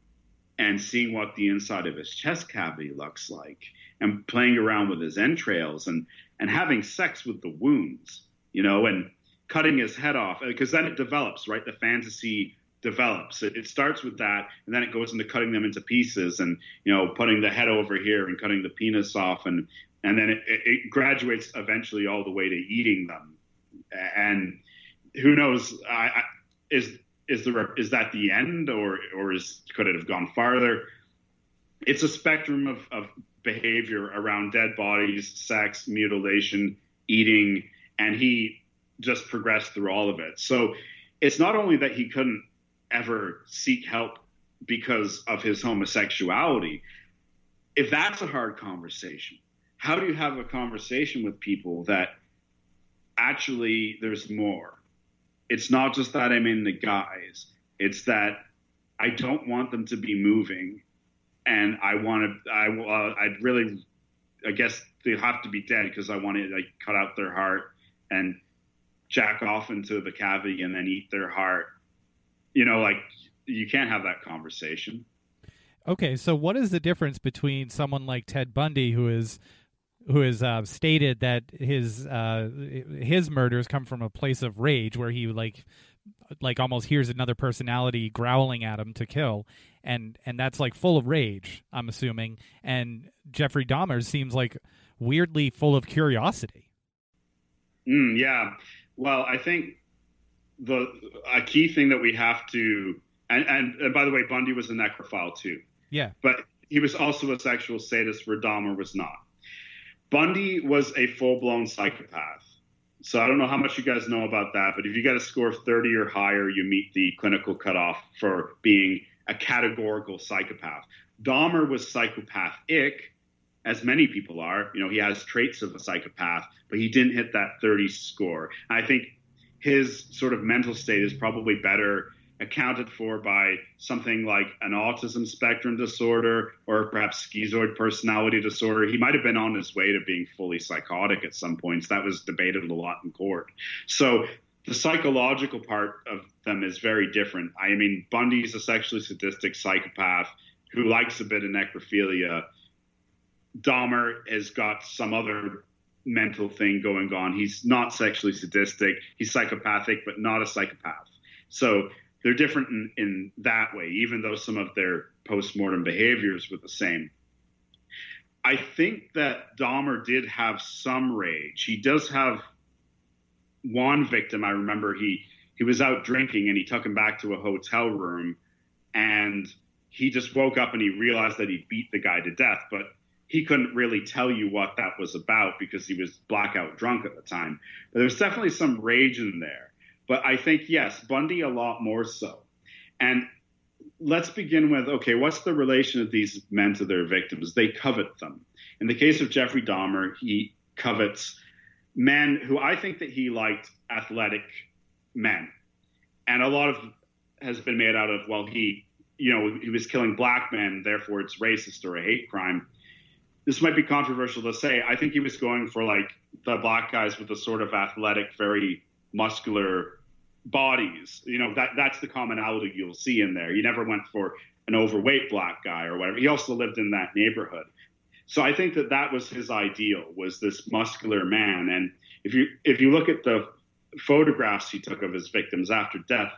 and seeing what the inside of his chest cavity looks like and playing around with his entrails and, and having sex with the wounds, you know, and cutting his head off uh, because then it develops, right? The fantasy develops. It, it, starts with that, and then it goes into cutting them into pieces, and you know, putting the head over here and cutting the penis off, and and then it, it graduates eventually all the way to eating them. And who knows? I, I, is is the is that the end, or or is could it have gone farther? It's a spectrum of, of behavior around dead bodies, sex, mutilation, eating, and he just progressed through all of it. So it's not only that he couldn't ever seek help because of his homosexuality, if that's a hard conversation, how do you have a conversation with people that actually there's more? It's not just that I'm in the guys, it's that I don't want them to be moving and I want to, I, uh, I'd really, I guess they have to be dead because I want to like cut out their heart and jack off into the cavity and then eat their heart you know, like you can't have that conversation. Okay, so what is the difference between someone like Ted Bundy, who is who has uh, stated that his uh, his murders come from a place of rage, where he like like almost hears another personality growling at him to kill, and and that's like full of rage. I'm assuming, and Jeffrey Dahmer seems like weirdly full of curiosity. Mm, yeah, well, I think the a key thing that we have to and, and, and by the way, Bundy was a necrophile too. Yeah. But he was also a sexual sadist where Dahmer was not. Bundy was a full blown psychopath. So I don't know how much you guys know about that, but if you got a score of 30 or higher, you meet the clinical cutoff for being a categorical psychopath. Dahmer was psychopathic, as many people are. You know, he has traits of a psychopath, but he didn't hit that 30 score. And I think his sort of mental state is probably better accounted for by something like an autism spectrum disorder or perhaps schizoid personality disorder. He might have been on his way to being fully psychotic at some points. That was debated a lot in court. So the psychological part of them is very different. I mean, Bundy's a sexually sadistic psychopath who likes a bit of necrophilia. Dahmer has got some other mental thing going on. He's not sexually sadistic. He's psychopathic, but not a psychopath. So they're different in, in that way, even though some of their post-mortem behaviors were the same. I think that Dahmer did have some rage. He does have one victim. I remember he he was out drinking and he took him back to a hotel room, and he just woke up and he realized that he beat the guy to death. But he couldn't really tell you what that was about because he was blackout drunk at the time. But there was definitely some rage in there. But I think, yes, Bundy a lot more so. And let's begin with okay, what's the relation of these men to their victims? They covet them. In the case of Jeffrey Dahmer, he covets men who I think that he liked athletic men. And a lot of has been made out of, well, he, you know, he was killing black men, therefore it's racist or a hate crime this might be controversial to say. I think he was going for like the black guys with the sort of athletic, very muscular bodies. You know, that that's the commonality you'll see in there. He never went for an overweight black guy or whatever. He also lived in that neighborhood. So I think that that was his ideal was this muscular man. And if you if you look at the photographs he took of his victims after death,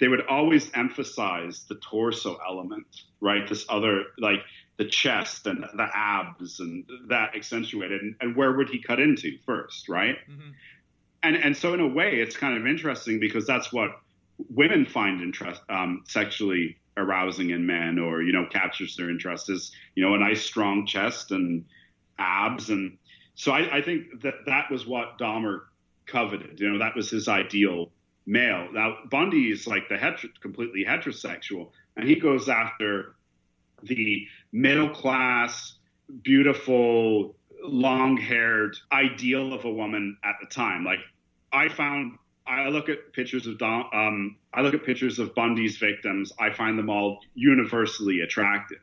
they would always emphasize the torso element, right? This other like the chest and the abs and that accentuated. And, and where would he cut into first, right? Mm-hmm. And and so in a way, it's kind of interesting because that's what women find interest um, sexually arousing in men, or you know, captures their interest is you know a nice strong chest and abs, and so I, I think that that was what Dahmer coveted. You know, that was his ideal male. Now Bundy is like the hetero, completely heterosexual, and he goes after the middle class, beautiful, long haired ideal of a woman at the time. Like I found, I look at pictures of um, I look at pictures of Bundy's victims. I find them all universally attractive.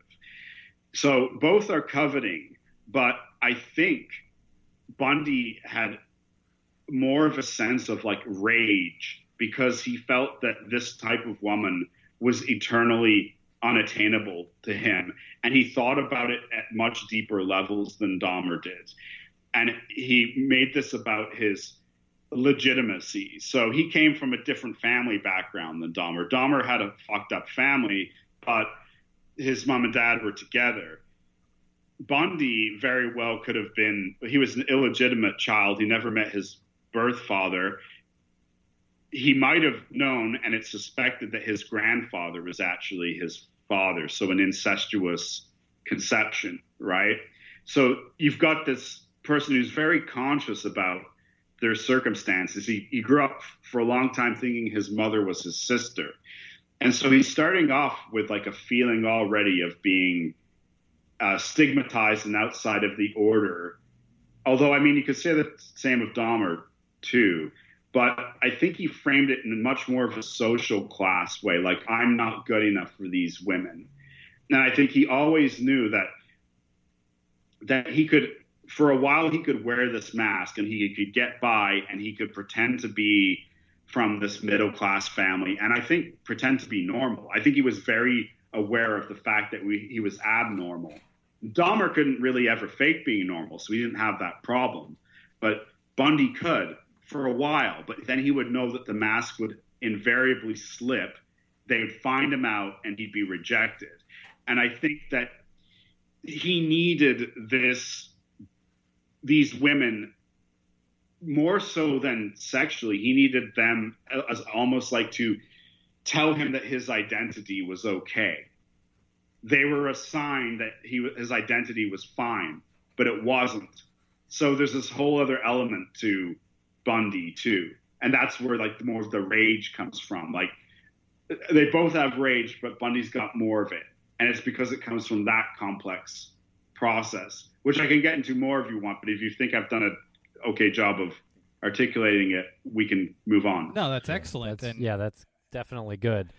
So both are coveting, but I think Bundy had more of a sense of like rage because he felt that this type of woman was eternally unattainable to him. And he thought about it at much deeper levels than Dahmer did. And he made this about his legitimacy. So he came from a different family background than Dahmer. Dahmer had a fucked up family, but his mom and dad were together. Bundy very well could have been, he was an illegitimate child. He never met his birth father he might have known, and it's suspected that his grandfather was actually his father, so an incestuous conception, right? So you've got this person who's very conscious about their circumstances. He, he grew up for a long time thinking his mother was his sister. And so he's starting off with like a feeling already of being uh, stigmatized and outside of the order. Although, I mean, you could say the same of Dahmer too but I think he framed it in much more of a social class way, like I'm not good enough for these women. And I think he always knew that that he could for a while he could wear this mask and he could get by and he could pretend to be from this middle class family and I think pretend to be normal. I think he was very aware of the fact that we, he was abnormal. Dahmer couldn't really ever fake being normal, so he didn't have that problem. But Bundy could for a while, but then he would know that the mask would invariably slip. They would find him out and he'd be rejected. And I think that he needed this these women more so than sexually. He needed them as almost like to tell him that his identity was okay. They were a sign that he his identity was fine, but it wasn't. So there's this whole other element to Bundy too, and that's where like more of the rage comes from. Like they both have rage, but Bundy's got more of it, and it's because it comes from that complex process, which I can get into more if you want. But if you think I've done a okay job of articulating it, we can move on. No, that's excellent. That's, and yeah, that's definitely good.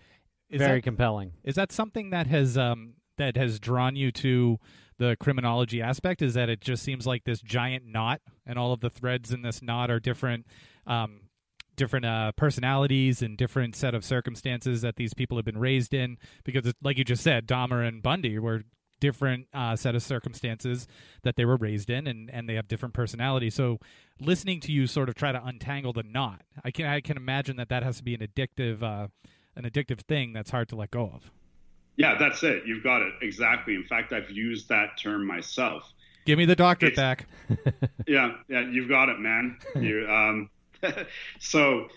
Very that, compelling. Is that something that has um, that has drawn you to the criminology aspect is that it just seems like this giant knot, and all of the threads in this knot are different, um, different uh, personalities and different set of circumstances that these people have been raised in. Because, like you just said, Dahmer and Bundy were different uh, set of circumstances that they were raised in, and, and they have different personalities. So, listening to you sort of try to untangle the knot, I can I can imagine that that has to be an addictive uh, an addictive thing that's hard to let go of. Yeah, that's it. You've got it exactly. In fact, I've used that term myself. Give me the doctorate it's, back. [LAUGHS] yeah, yeah, you've got it, man. You, um, [LAUGHS] so,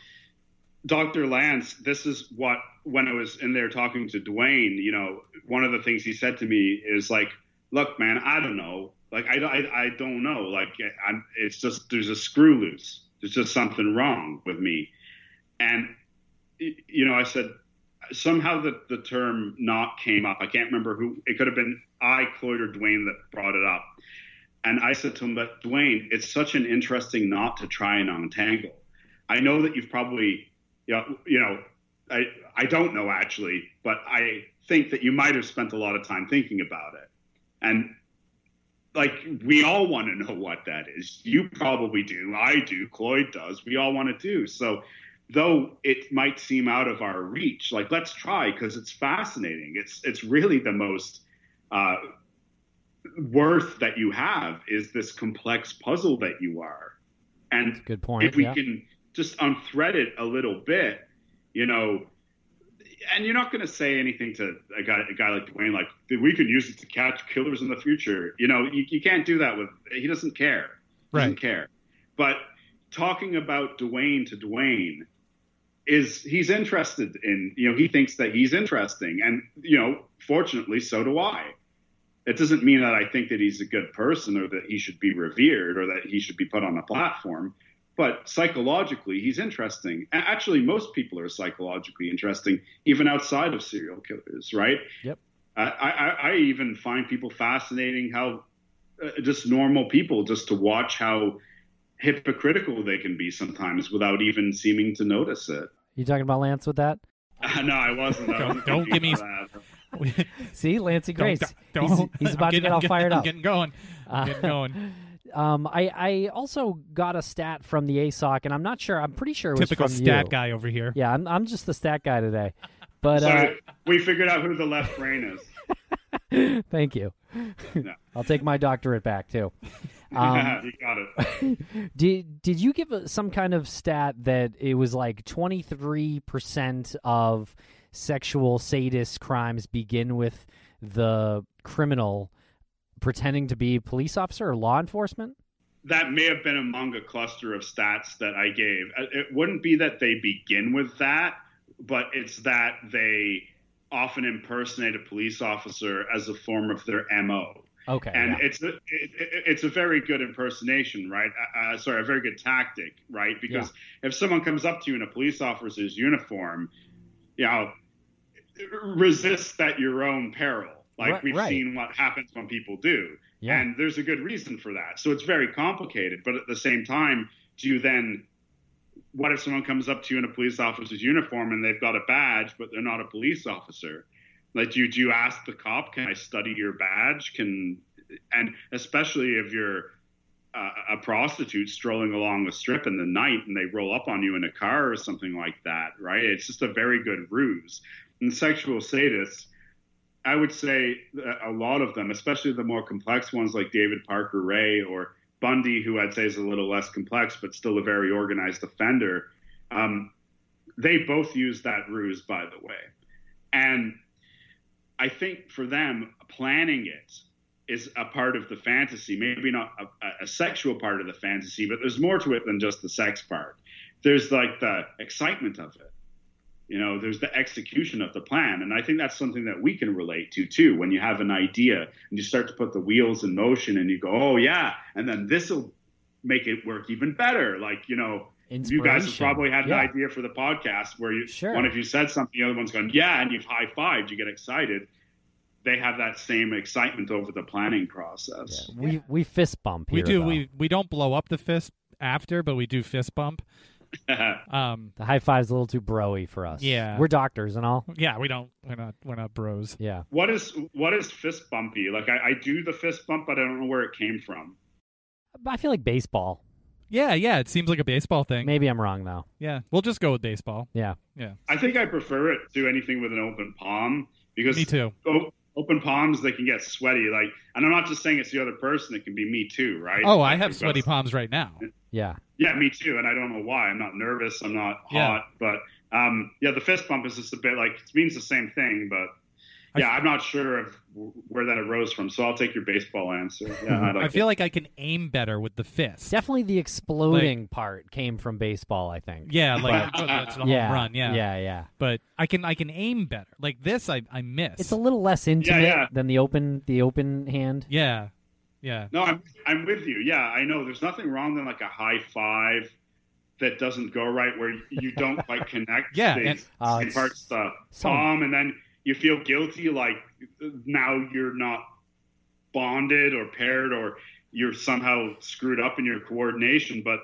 Dr. Lance, this is what when I was in there talking to Dwayne, you know, one of the things he said to me is like, "Look, man, I don't know. Like, I, I, I don't know. Like, I'm, it's just there's a screw loose. There's just something wrong with me." And you know, I said, somehow the, the term knot came up. I can't remember who. It could have been I, Cloyd, or Dwayne that brought it up. And I said to him, but Dwayne, it's such an interesting knot to try and untangle. I know that you've probably, you know, you know I, I don't know actually, but I think that you might have spent a lot of time thinking about it. And like, we all want to know what that is. You probably do. I do. Cloyd does. We all want to do. So though it might seem out of our reach like let's try because it's fascinating it's it's really the most uh, worth that you have is this complex puzzle that you are. And good point. If we yeah. can just unthread it a little bit, you know, and you're not going to say anything to a guy, a guy like Dwayne, like we can use it to catch killers in the future. You know, you, you can't do that with. He doesn't care. He doesn't care. But talking about Dwayne to Dwayne is he's interested in. You know, he thinks that he's interesting, and you know, fortunately, so do I. It doesn't mean that I think that he's a good person or that he should be revered or that he should be put on a platform but psychologically he's interesting actually most people are psychologically interesting even outside of serial killers right Yep. I, I, I even find people fascinating how uh, just normal people just to watch how hypocritical they can be sometimes without even seeming to notice it You talking about Lance with that? [LAUGHS] no i wasn't I Don't- wasn't don't give me- [LAUGHS] See, Lancey Don't- Grace. don't- he's, he's about getting- to get all I'm getting- fired I'm up. getting going. Uh, Getting going. [LAUGHS] Um, I, I also got a stat from the ASOC, and I'm not sure. I'm pretty sure it was Typical from stat you. guy over here. Yeah, I'm, I'm just the stat guy today. [LAUGHS] But so uh, we figured out who the left brain is [LAUGHS] thank you. No. [LAUGHS] I'll take my doctorate back too. Um, you got it did did you give some kind of stat that it was like 23 percent of sexual sadist crimes begin with the criminal pretending to be police officer or law enforcement? that may have been among a cluster of stats that I gave. Uh, It wouldn't be that they begin with that, but it's that they often impersonate a police officer as a form of their MO. Okay. And yeah. it's a, it, it- it's a very good impersonation, right? Uh, uh, sorry, a very good tactic, right? Because if someone comes up to you in a police officer's uniform, you know, resist at your own peril. Like Right- we've right. seen what happens when people do. Yeah. And there's a good reason for that. So it's very complicated. But at the same time, do you then, what if someone comes up to you in a police officer's uniform and they've got a badge, but they're not a police officer? Like, do you, do you ask the cop, can I study your badge? Can, and especially if you're uh, a prostitute strolling along the strip in the night and they roll up on you in a car or something like that, right? It's just a very good ruse. And sexual sadists, I would say a lot of them, especially the more complex ones like David Parker Ray or Bundy, who I'd say is a little less complex but still a very organized offender, um, they both use that ruse, by the way. And I think for them, planning it is a part of the fantasy, maybe not a, a sexual part of the fantasy, but there's more to it than just the sex part. There's like the excitement of it. You know, there's the execution of the plan. And I think that's something that we can relate to too. When you have an idea and you start to put the wheels in motion and you go, oh, yeah, and then this will make it work even better. Like, you know, you guys have probably had Yeah. an idea for the podcast where you, Sure. one of you said something, the other one's going, yeah, and you've high fived, you get excited. They have that same excitement over the planning process. we we fist bump We do. though. We we don't blow up the fist after, but we do fist bump. [LAUGHS] Um, the high five's a little too broy for us. Yeah. we're doctors and all. yeah, we don't. We're not. We're not bros. Yeah, What is what is fist bumpy? Like I, I do the fist bump, but I don't know where it came from. I feel like baseball. Yeah, yeah. It seems like a baseball thing. Maybe I'm wrong though. Yeah, we'll just go with baseball. Yeah, Yeah, I think I prefer it to anything with an open palm because me too. o- open palms they can get sweaty. Like, and I'm not just saying it's the other person; it can be me too, right? Oh, I have sweaty palms right now. yeah. Yeah, me too, and I don't know why. I'm not nervous. I'm not Yeah. hot, but um, yeah, the fist bump is just a bit like it means the same thing, but. I- Yeah, I'm not sure of where that arose from, so I'll take your baseball answer. Yeah, I, like I feel it. like I can aim better with the fist. Definitely the exploding part came from baseball. I think. Yeah, like But- [LAUGHS] that's the [LAUGHS] home yeah, run. Yeah, yeah, yeah. But I can I can aim better. Like this, I I miss. It's a little less intimate yeah. than the open the open hand. yeah, yeah. No, I'm I'm with you. Yeah, I know. There's nothing wrong than like a high five that doesn't go right, where you don't like [LAUGHS] connect Yeah, the and- Uh, same it's parts the so- palm, and then you feel guilty, like now you're not bonded or paired, or you're somehow screwed up in your coordination. But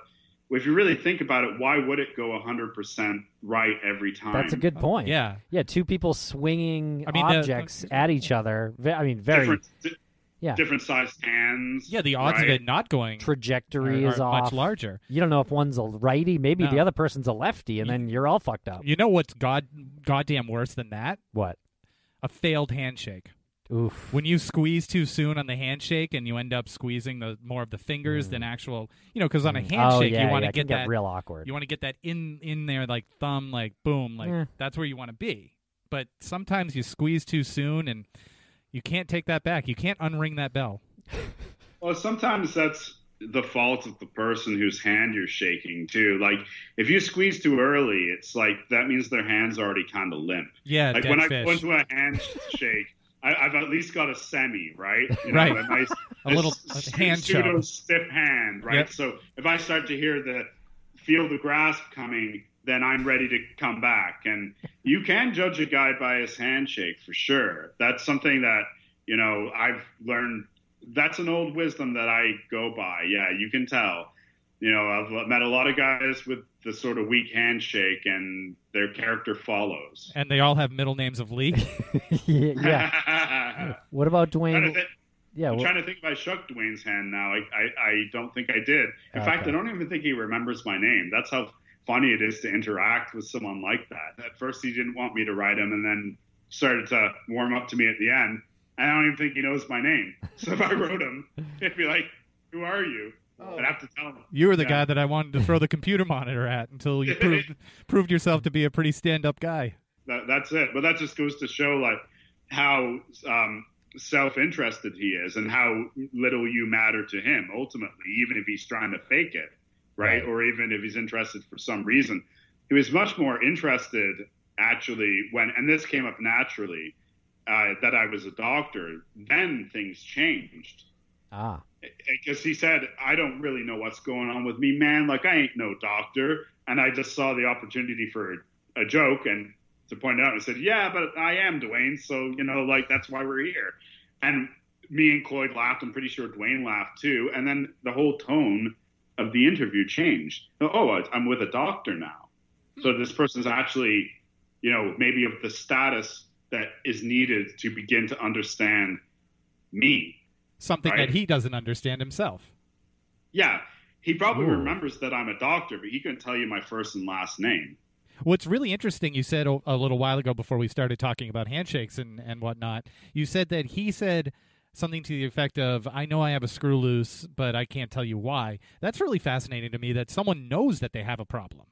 if you really think about it, why would it go 100% right every time? That's a good point. Yeah, yeah. Two people swinging I mean, the- objects at each other. I mean, very different, di- yeah. different sized hands. yeah. The odds right? of it not going trajectory are, is are off. much larger. You don't know if one's a righty, maybe No. the other person's a lefty, and then you're all fucked up. You know what's god goddamn worse than that? What? A failed handshake. Oof. When you squeeze too soon on the handshake and you end up squeezing the more of the fingers Mm. than actual, you know, because on a Mm. handshake oh, yeah, you want to yeah, get can get that real awkward. You want to get that in in there, like thumb, like boom, like Eh. that's where you want to be. But sometimes you squeeze too soon, and you can't take that back. You can't unring that bell. Well, sometimes that's the fault of the person whose hand you're shaking too. Like if you squeeze too early, it's like that means their hand's already kind of limp. Yeah, like when I fish. go into a handshake, [LAUGHS] I, I've at least got a semi, right? You know, Right. A nice [LAUGHS] A little a hand pseudo chub. stiff hand, right? Yep. So if I start to hear the feel the grasp coming, then I'm ready to come back. And you can judge a guy by his handshake for sure. That's something that you know I've learned. That's an old wisdom that I go by. Yeah, you can tell. You know, I've met a lot of guys with the sort of weak handshake, and their character follows. And they all have middle names of Lee. [LAUGHS] yeah. [LAUGHS] What about Trying Dwayne? Yeah. I'm wh- trying to think if I shook Dwayne's hand now. I, I, I don't think I did. In fact, I don't even think he remembers my name. That's how funny it is to interact with someone like that. At first, he didn't want me to write him, and then started to warm up to me at the end. And I don't even think he knows my name. [LAUGHS] So if I wrote him, he'd be like, "Who are you?" I'd have to tell him. You were the Yeah. guy that I wanted to throw the computer monitor at until you [LAUGHS] proved proved yourself to be a pretty stand up guy. That, that's it. But that just goes to show like how um, self-interested he is and how little you matter to him ultimately, even if he's trying to fake it, right? Right. Or even if he's interested for some reason. He was much more interested actually when, and this came up naturally, uh, that I was a doctor. Then things changed Ah. because he said, I don't really know what's going on with me, man. Like, I ain't no doctor. And I just saw the opportunity for a, a joke and to point out, I said, Yeah, but I am Dwayne. So, you know, like, that's why we're here. And me and Cloyd laughed. I'm pretty sure Dwayne laughed too. And then the whole tone of the interview changed. Oh, I'm with a doctor now. So this person's actually, you know, maybe of the status that is needed to begin to understand me. Something Right. that he doesn't understand himself. Yeah, he probably Ooh. remembers that I'm a doctor, but he couldn't tell you my first and last name. What's really interesting, you said a, a little while ago before we started talking about handshakes and, and whatnot, you said that he said something to the effect of, I know I have a screw loose, but I can't tell you why. That's really fascinating to me that someone knows that they have a problem.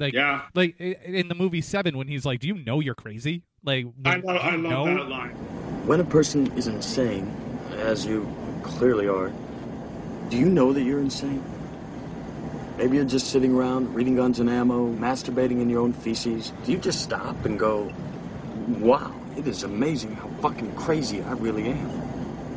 Like, Yeah. like in the movie Seven, when he's like, "Do you know you're crazy?" Like, I when- love, I love know- that line. When a person is insane, as you clearly are, do you know that you're insane? Maybe you're just sitting around reading guns and ammo, masturbating in your own feces. Do you just stop and go, wow, it is amazing how fucking crazy I really am?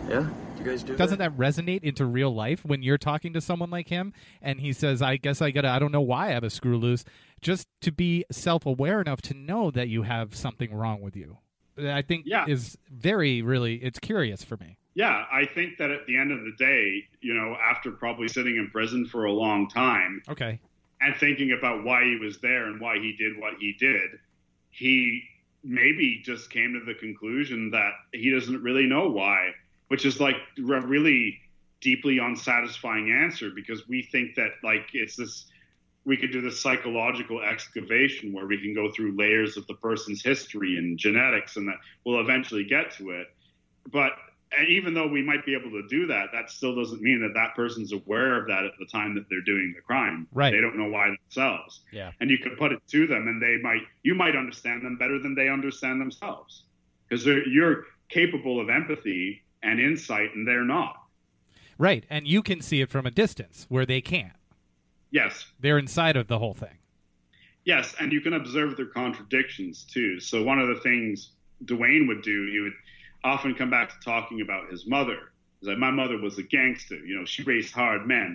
Yeah? Do you guys do Doesn't that? that resonate into real life when you're talking to someone like him and he says, I guess I gotta, I don't know why I have a screw loose, just to be self aware enough to know that you have something wrong with you? I think Yeah. is very, really, it's curious for me. Yeah, I think that at the end of the day, you know, after probably sitting in prison for a long time Okay. and thinking about why he was there and why he did what he did, he maybe just came to the conclusion that he doesn't really know why, which is like a really deeply unsatisfying answer because we think that like it's this we could do this psychological excavation where we can go through layers of the person's history and genetics and that we'll eventually get to it but even though we might be able to do that that still doesn't mean that that person's aware of that at the time that they're doing the crime Right. they don't know why themselves Yeah. and you could put it to them and they might you might understand them better than they understand themselves because you're capable of empathy and insight and they're not Right. And you can see it from a distance where they can't. Yes. They're inside of the whole thing. yes and you can observe their contradictions too. So one of the things dwayne would do he would often come back to talking about his mother He's like my mother was a gangster you know she raised hard men.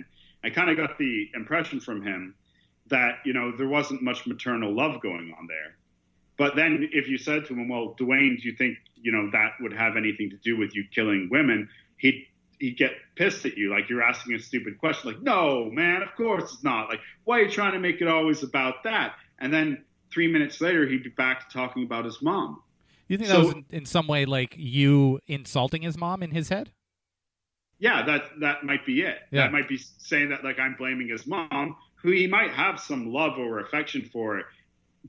I kind of got the impression from him that you know there wasn't much maternal love going on there. But then if you said to him well dwayne do you think you know that would have anything to do with you killing women? he'd he'd get pissed at you like you're asking a stupid question like no man of course it's not. Like why are you trying to make it always about that? And then three minutes later he'd be back to talking about his mom. You think So- that was in, in some way like you insulting his mom in his head? yeah that that might be it. Yeah. that might be saying that like i'm blaming his mom who he might have some love or affection for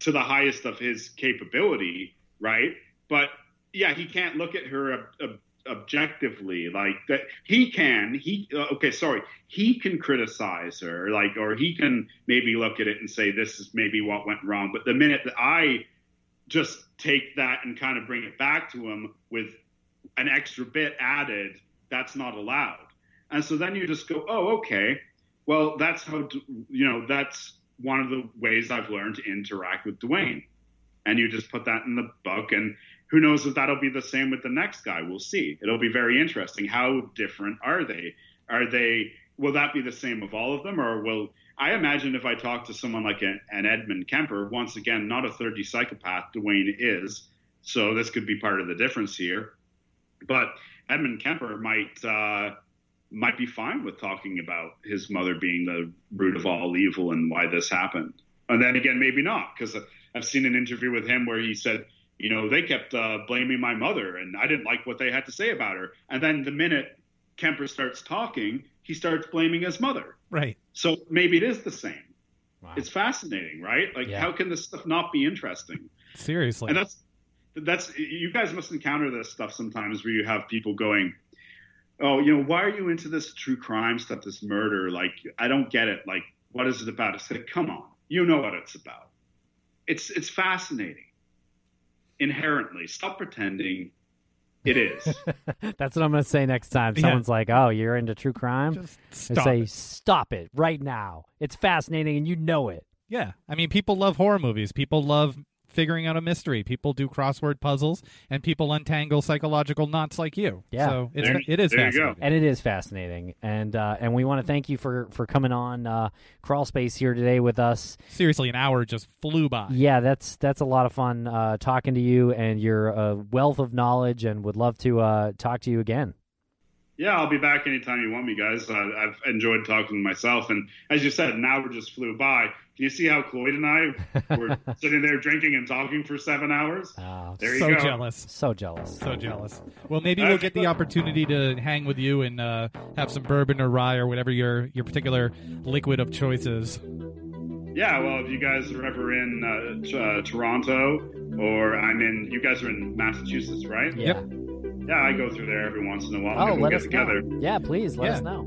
to the highest of his capability right? But yeah, he can't look at her ob- objectively like that. He can. He uh, okay. Sorry, he can criticize her, like, or he can maybe look at it and say this is maybe what went wrong. But the minute that I just take that and kind of bring it back to him with an extra bit added, that's not allowed. And so then you just go, oh, okay. Well, that's how you know that's one of the ways I've learned to interact with Dwayne. And you just put that in the book, and who knows if that'll be the same with the next guy? We'll see. It'll be very interesting. How different are they? Are they? Will that be the same of all of them, or will I imagine if I talk to someone like an, an Edmund Kemper, once again, not a 30 psychopath, Dwayne is, so this could be part of the difference here. But Edmund Kemper might uh, might be fine with talking about his mother being the root of all evil and why this happened. And then again, maybe not, because I've seen an interview with him where he said, you know, they kept uh, blaming my mother, and I didn't like what they had to say about her. And then the minute Kemper starts talking, he starts blaming his mother. Right. So maybe it is the same. Wow. It's fascinating, right? Like, yeah. how can this stuff not be interesting? Seriously. And that's that's you guys must encounter this stuff sometimes where you have people going, "Oh, you know, why are you into this true crime stuff, this murder? Like, I don't get it. Like, what is it about?" It's like, come on, you know what it's about. It's it's fascinating inherently. Stop pretending. It is. [LAUGHS] That's what I'm going to say next time. Someone's yeah. like, "Oh, you're into true crime." Just stop say, it. "Stop it right now. It's fascinating, and you know it." Yeah, I mean, people love horror movies. People love figuring out a mystery. People do crossword puzzles, and people untangle psychological knots like you. Yeah, so it's, there, it is fascinating, and it is fascinating. And uh, and we want to thank you for for coming on uh, Crawl Space here today with us. Seriously, an hour just flew by. Yeah, that's that's a lot of fun uh, talking to you, and your uh, wealth of knowledge, and would love to uh, talk to you again. Yeah, I'll be back anytime you want me, guys. Uh, I've enjoyed talking to myself, and as you said, an hour just flew by. Can you see how Cloyd and I were [LAUGHS] sitting there drinking and talking for seven hours? Oh, there you so go. jealous. So jealous. So jealous. Well, maybe we'll get the opportunity to hang with you and uh, have some bourbon or rye or whatever your your particular liquid of choice is. Yeah, well, if you guys are ever in uh, t- uh, Toronto or I'm in, you guys are in Massachusetts, right? Yeah. Yep. Yeah, I go through there every once in a while. Oh, Maybe let we'll us get together. know. Yeah, please let Yeah. us know.